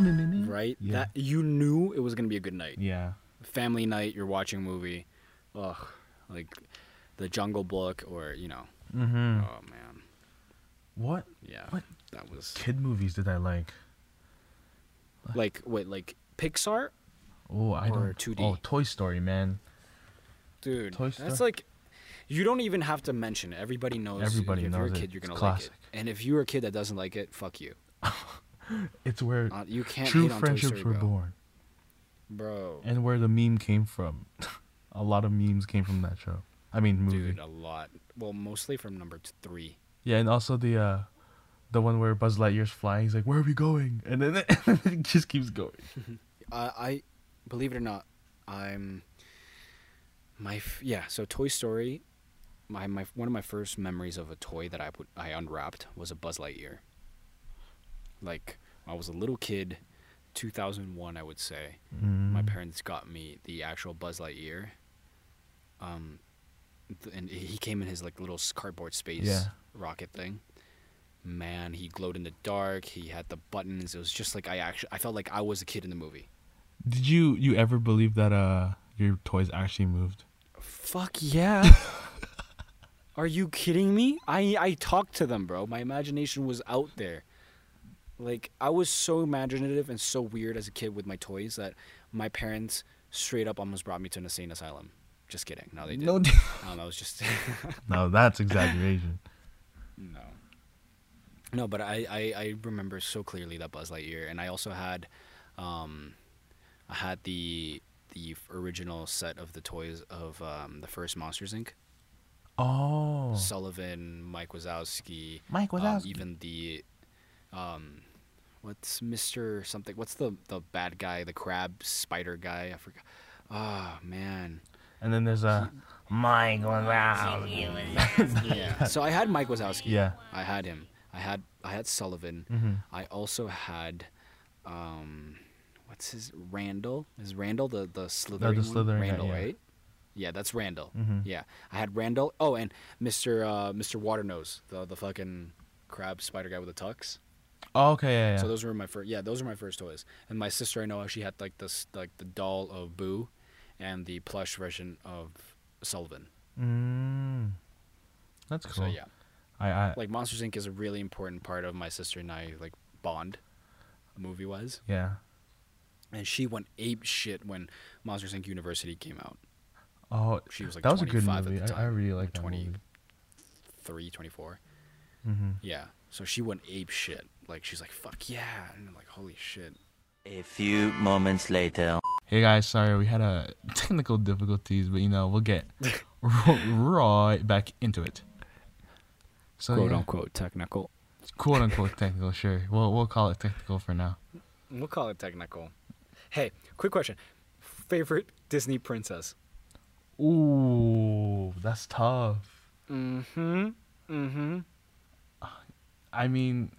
right? Yeah. That you knew it was gonna be a good night. Yeah. Family night. You're watching a movie. Ugh, like the Jungle Book, or you know. Mm-hmm. Oh man, What yeah. What? That was kid movies did I like? like wait, like Pixar, Oh, I Or don't. 2D? Oh, Toy Story, man. dude. Toy that's like. You don't even have to mention it. Everybody knows. Everybody if knows you're a it. kid, you're gonna classic. like it. And if you're a kid that doesn't like it, fuck you. It's where Uh, you can't true hate on Toy friendships were born, bro. and where the meme came from. a lot of memes came from that show. I mean, movie. Dude, a lot. Well, mostly from number three. Yeah, and also the uh, the one where Buzz Lightyear's flying. He's like, "Where are we going?" And then, and then it just keeps going. Uh, I believe it or not, I'm my f- yeah. So Toy Story, my my one of my first memories of a toy that I put I unwrapped was a Buzz Lightyear. Like I was a little kid, 2001, I would say. My Mm. parents got me the actual Buzz Lightyear. Um, th- and he came in his like little cardboard space Yeah. rocket thing. Man, he glowed in the dark. He had the buttons. It was just like I actually I felt like I was a kid in the movie. Did you you ever believe that uh your toys actually moved? Fuck yeah. Are you kidding me? I I talked to them, bro. My imagination was out there. Like I was so imaginative and so weird as a kid with my toys that my parents straight up almost brought me to an insane asylum. Just kidding. No, they didn't. No, No, that was just no, that's exaggeration. no. No, but I, I I remember so clearly that Buzz Lightyear, and I also had, um, I had the the original set of the toys of um, the first Monsters Inc. Oh, Sullivan, Mike Wazowski, Mike um, Wazowski. even the, um, what's Mister something? What's the the bad guy, the crab spider guy? I forgot. Oh man. and then there's a Mike Wazowski. Yeah. so I had Mike Wazowski. Yeah. I had him. I had I had Sullivan. Mhm. I also had, um, what's his Randall? Is Randall the the Slytherin? one? Slytherin guy, Randall, yeah. right? Yeah, that's Randall. Mhm. Yeah, I had Randall. Oh, and Mister uh, Mister Waternoose, the the fucking crab spider guy with the tux. Oh, okay, yeah, yeah. So those were my first. Yeah, those were my first toys. And my sister, I know, she had like this like the doll of Boo, and the plush version of Sullivan. mm, that's cool. So yeah. I, I like Monsters Inc. is a really important part of my sister and I like bond, movie wise. yeah. And she went ape shit when Monsters Inc. University came out. Oh, She was like that was a good 25 movie. at the I, I really like that 20. movie. 3, 24. hmm Yeah. So she went ape shit. Like she's like, fuck yeah. And I'm like, holy shit. A few moments later. Hey guys, sorry we had a technical difficulties, but you know we'll get r- right back into it. So Quote yeah, unquote technical. quote unquote technical, sure. We'll we'll call it technical for now. We'll call it technical. Hey, quick question. Favorite Disney princess? Ooh, that's tough. Mm-hmm. Mm-hmm. I mean,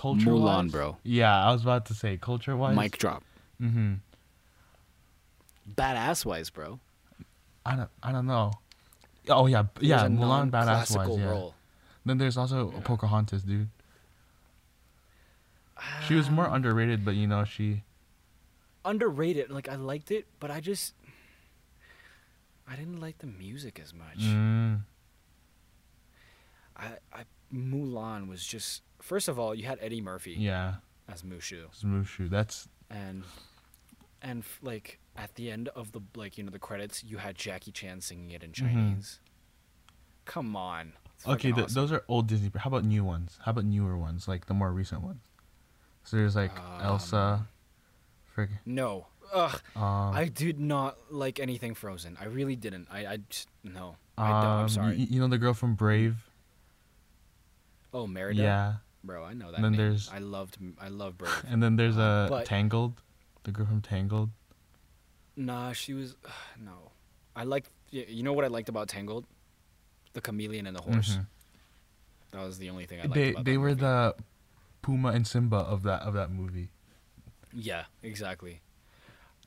culture Mulan, bro. Yeah, I was about to say culture wise. Mic drop. Mm-hmm. Badass wise, bro. I don't I don't know. Oh yeah, yeah, Mulan badass wise. Yeah. role. Then there's also Pocahontas, dude. She was more underrated, but you know she. underrated. Like I liked it, but I just I didn't like the music as much. Mm, I, I Mulan was just first of all, you had Eddie Murphy yeah, as Mushu, As Mushu. That's and and f- like at the end of the like you know the credits, you had Jackie Chan singing it in Chinese. Come on. Mm-hmm. okay. Th- awesome. those are old Disney. How about new ones? How about newer ones, like the more recent ones? So there's like Elsa. Frig. no. Ugh. Um, I did not like anything Frozen. I really didn't. I I just, no. I don't. um, I'm sorry. y- You, know the girl from Brave? Oh, Merida. Yeah. Bro, I know that. And then name. there's- I loved. I love Brave. And then there's Uh, uh, but- Tangled. The girl from Tangled. Nah, she was no. I liked. You know what I liked about Tangled? The chameleon and the horse. Mhm. That was the only thing I liked They they were movie. the Puma and Simba of that of that movie. Yeah, exactly.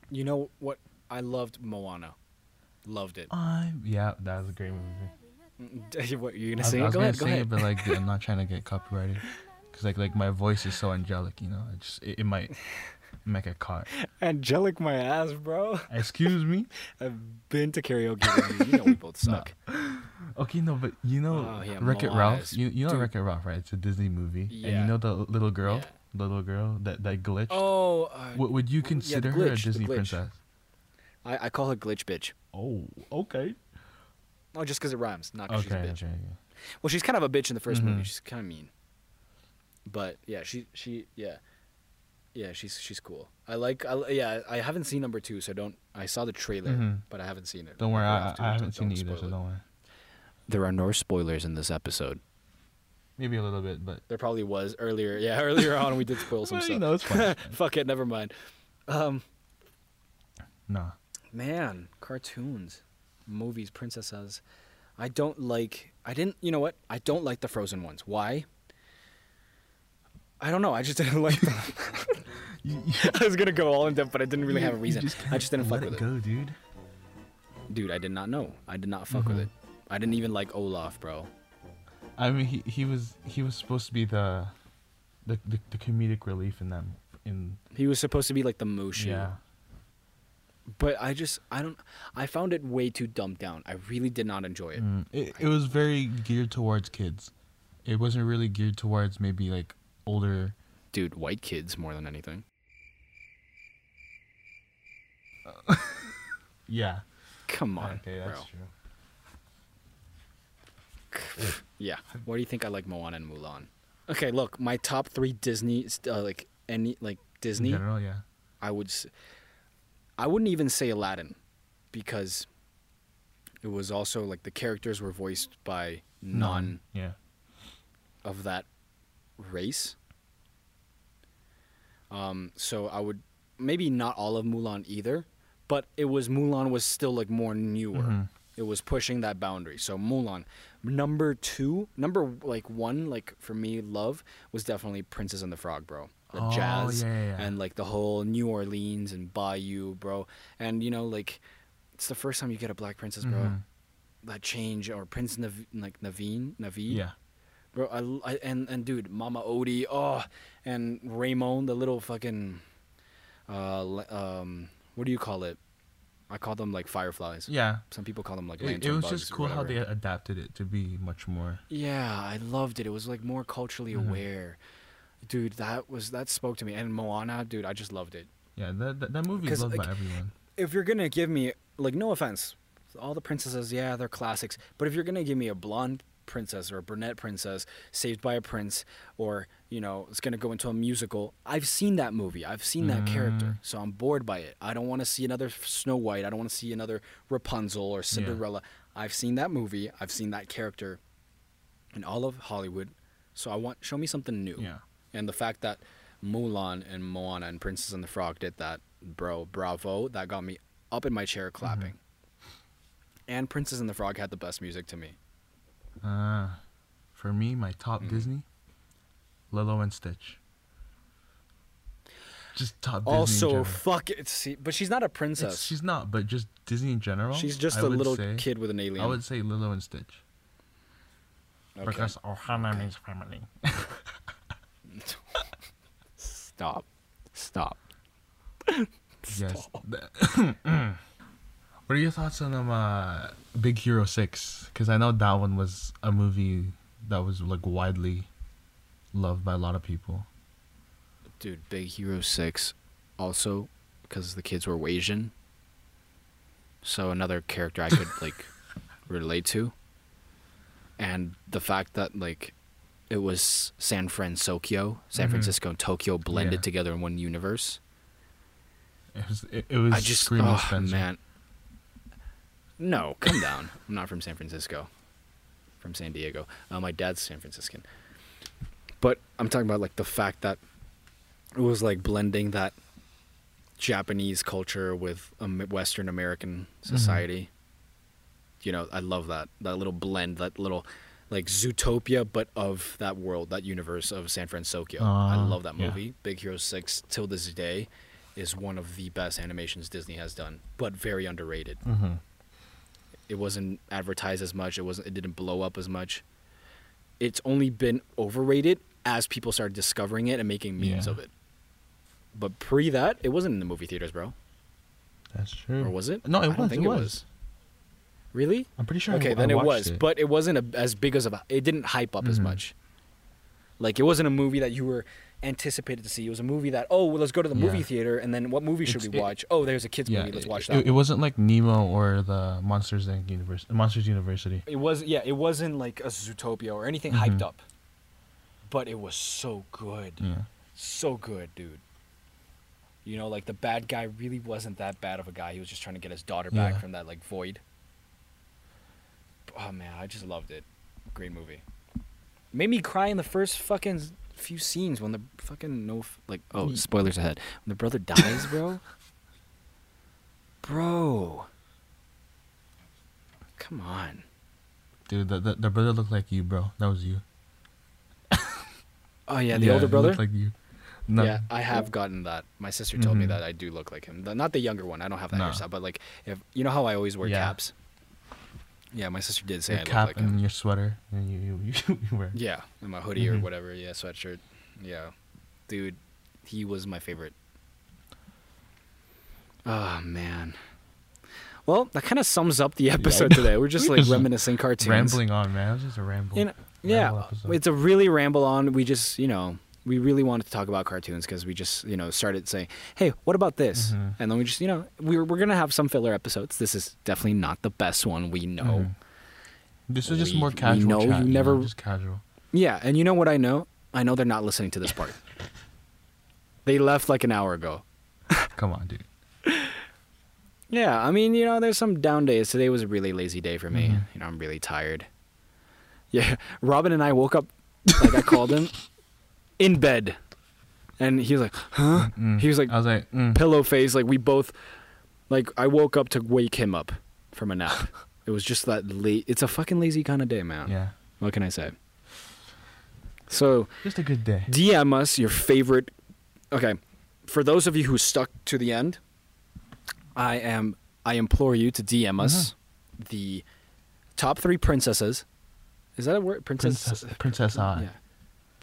You know what? I loved Moana. Loved it. I yeah, that was a great movie. what you're I, gonna sing I was Go gonna ahead. Go sing ahead. it, but like I'm not trying to get copyrighted. Cause like like my voice is so angelic, you know. It just it, it might it might get caught. Angelic my ass, bro. Excuse me. I've been to karaoke you. You know we both suck. Okay, no, but you know Oh, yeah, Wreck It Ralph. You you know. Wreck It Ralph, right? It's a Disney movie, and you know the little girl, Yeah. the little girl that that glitched. Oh, uh, would, would you yeah, consider her a glitch, Disney princess? I, I call her glitch bitch. Oh, okay. Oh, just because it rhymes, not because Okay, she's a bitch. okay, okay. Well, she's kind of a bitch in the 1st movie. Mhm. She's kind of mean. But yeah, she she yeah, yeah, she's she's cool. I like I, yeah. I haven't seen number two, so don't. I saw the trailer, Mhm. but I haven't seen it. Don't worry, We'll I, I haven't seen it either, so spoil don't worry. There are no spoilers in this episode. Maybe a little bit, but There probably was earlier. Yeah, earlier on we did spoil some Well, stuff. you know, it's fine. it's fine. Fuck it, never mind. Um, nah. man, cartoons, movies, princesses. I don't like. I didn't. You know what? I don't like the Frozen ones. Why? I don't know. I just didn't like them. You, you, I was gonna go all in depth, but I didn't really have a reason. just I just didn't fuck with it go, dude. Dude, I did not know. I did not fuck with Mhm. it. I didn't even like Olaf, bro. I mean, he, he was he was supposed to be the, the the, the comedic relief in them. In He was supposed to be like the Mushu. yeah, But I just, I don't, I found it way too dumbed down. I really did not enjoy it. Mm, it it was very geared towards kids. It wasn't really geared towards maybe like older. Dude, white kids more than anything. Yeah. Come on, okay, that's bro. true. Yeah. Why do you think I like Moana and Mulan? Okay, look, my top three Disney, uh, like any, like Disney, In general, yeah. I would, I wouldn't even say Aladdin, because it was also like the characters were voiced by none Yeah. of that race. Um, so I would maybe not all of Mulan either, but it was Mulan was still like more newer. Mhm. It was pushing that boundary. So Mulan, number two, number like one, like for me, love was definitely Princess and the Frog, bro. The Oh, jazz yeah, yeah, yeah. and like the whole New Orleans and Bayou, bro. And you know, like it's the first time you get a black princess, bro. Mhm. That change or Prince Nav- like Naveen, Naveed, Yeah. bro. I, I and and dude, Mama Odie, oh, and Raymond, the little fucking, uh, um, what do you call it? I call them like fireflies. Yeah. Some people call them like It, lantern it was just cool how they adapted it to be much more. Yeah, I loved it. It was like more culturally Mhm. aware. Dude, that was that spoke to me. And Moana, dude, I just loved it. Yeah, that that, that movie is loved like, by everyone. If you're gonna give me like no offense, all the princesses, yeah, they're classics. But if you're gonna give me a blonde princess or a brunette princess saved by a prince, or you know, it's gonna go into a musical, I've seen that movie. I've seen that character, Mm. so I'm bored by it. I don't want to see another Snow White. I don't want to see another Rapunzel or Cinderella. I've seen that movie. I've seen that character in all of Hollywood. So I want show me something new. Yeah. And the fact that Mulan and Moana and Princess and the Frog did that, bro, bravo. That got me up in my chair clapping. And Princess and the Frog had the best music to me. Uh, for me, my top Mhm. Disney, Lilo and Stitch. Just top Disney. also, fuck it. See, but she's not a It's- princess. she's not, but just Disney in general. she's just I a little say- kid with an alien. I would say Lilo and Stitch Okay. because Ohana means family. Stop. Stop. Yes. what are your thoughts on um, uh, Big Hero Six? Because I know that one was a movie that was like widely loved by a lot of people. Dude, Big Hero 6 also because the kids were Asian. So another character I could like relate to. And the fact that like it was San Francisco, San Mhm. Francisco and Tokyo blended Yeah. together in one universe. It was it, it was I just oh Spencer. man. No, come down. I'm not from San Francisco. From San Diego. Uh, my dad's San Franciscan. But I'm talking about like the fact that it was like blending that Japanese culture with Western American society. You know, I love that that little blend, that little like Zootopia, but of that world, that universe of San Francisco. I Uh, love that yeah. movie. Big Hero Six till this day is one of the best animations Disney has done, but very underrated. Mm-hmm. It wasn't advertised as much. It wasn't. It didn't blow up as much. It's only been overrated as people started discovering it and making memes Yeah. of it. But pre that, it wasn't in the movie theaters, bro. That's true. Or was it? No, it I was. think it was. Was. Really? I'm pretty sure. Okay, I then it watched was, but it wasn't a, as big as a. It didn't hype up as Mhm. much. Like it wasn't a movie that you were anticipated to see. It was a movie that oh, well, let's go to the movie Yeah. theater, and then what movie should It's- we it- watch? oh, there's a kids yeah, movie. Let's watch it, that. It, wasn't like Nemo or the Monsters Inc. Universe, Monsters University. It was yeah, it wasn't like a Zootopia or anything Mhm. hyped up. But it was so good. Yeah. So good, dude. You know, like the bad guy really wasn't that bad of a guy. He was just trying to get his daughter back Yeah. from that like void. Oh man, I just loved it. Great movie. Made me cry in the first fucking few scenes when the fucking no like oh Ye- spoilers ahead when the brother dies, bro. bro. Come on. Dude, the, the the brother looked like you, bro. That was you. Oh yeah, the he older brother. like you. No, Yeah, I have gotten that. My sister told me Mhm. that I do look like him. The- Not the younger one. I don't have that Nah. hairstyle, but like if you know how I always wear Yeah. caps. Yeah, my sister did say your I cap like him. and your sweater, and you you, you, you wear. Yeah, and my hoodie or Mhm. whatever. Yeah, sweatshirt. Yeah, dude, he was my favorite. Oh man. Well, that kind of sums up the episode know. today. We're just like rambling cartoons. Rambling on, man. It was just a ramble. You know, yeah, ramble episode. it's a really ramble on. We just, you know, we really wanted to talk about cartoons because we just, you know, started saying, "Hey, what about this?" Mhm. And then we just, you know, we're we're gonna have some filler episodes. This is definitely not the best one. We know. Mhm. This is just We- more we casual. know chat, you know, never- just casual. Yeah, and you know what I know? I know they're not listening to this part. they left like an hour ago. Come on, dude. Yeah, I mean, you know, there's some down days. Today was a really lazy day for me. Mhm. You know, I'm really tired. Yeah, Robbyn and I woke up, like I called him, in bed, and he was like, "Huh?" Mm. He was like, I was like, mm. pillow face. Like we both, like I woke up to wake him up from a nap. it was just that late. It's a fucking lazy kind of day, man. yeah, What can I say? So just a good day. DM us your favorite. Okay, for those of you who stuck to the end, I am. I implore you to DM us the top three princesses. Is that a word? Princess. Princess, Princess I. Yeah.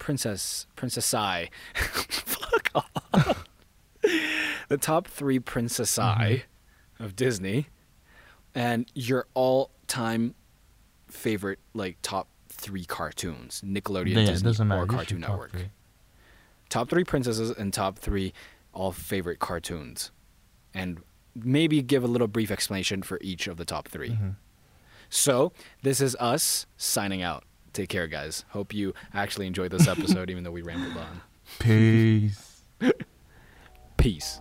Princess. Princess I. Fuck off. the top three Princess I of Disney, and your all-time favorite, like top three cartoons, Nickelodeon, Yeah, Disney, doesn't matter. or Cartoon your top Network three. top three princesses and top three all favorite cartoons and maybe give a little brief explanation for each of the top 3 Mhm. so this is us signing out take care guys. Hope you actually enjoyed this episode even though we rambled on. Peace. peace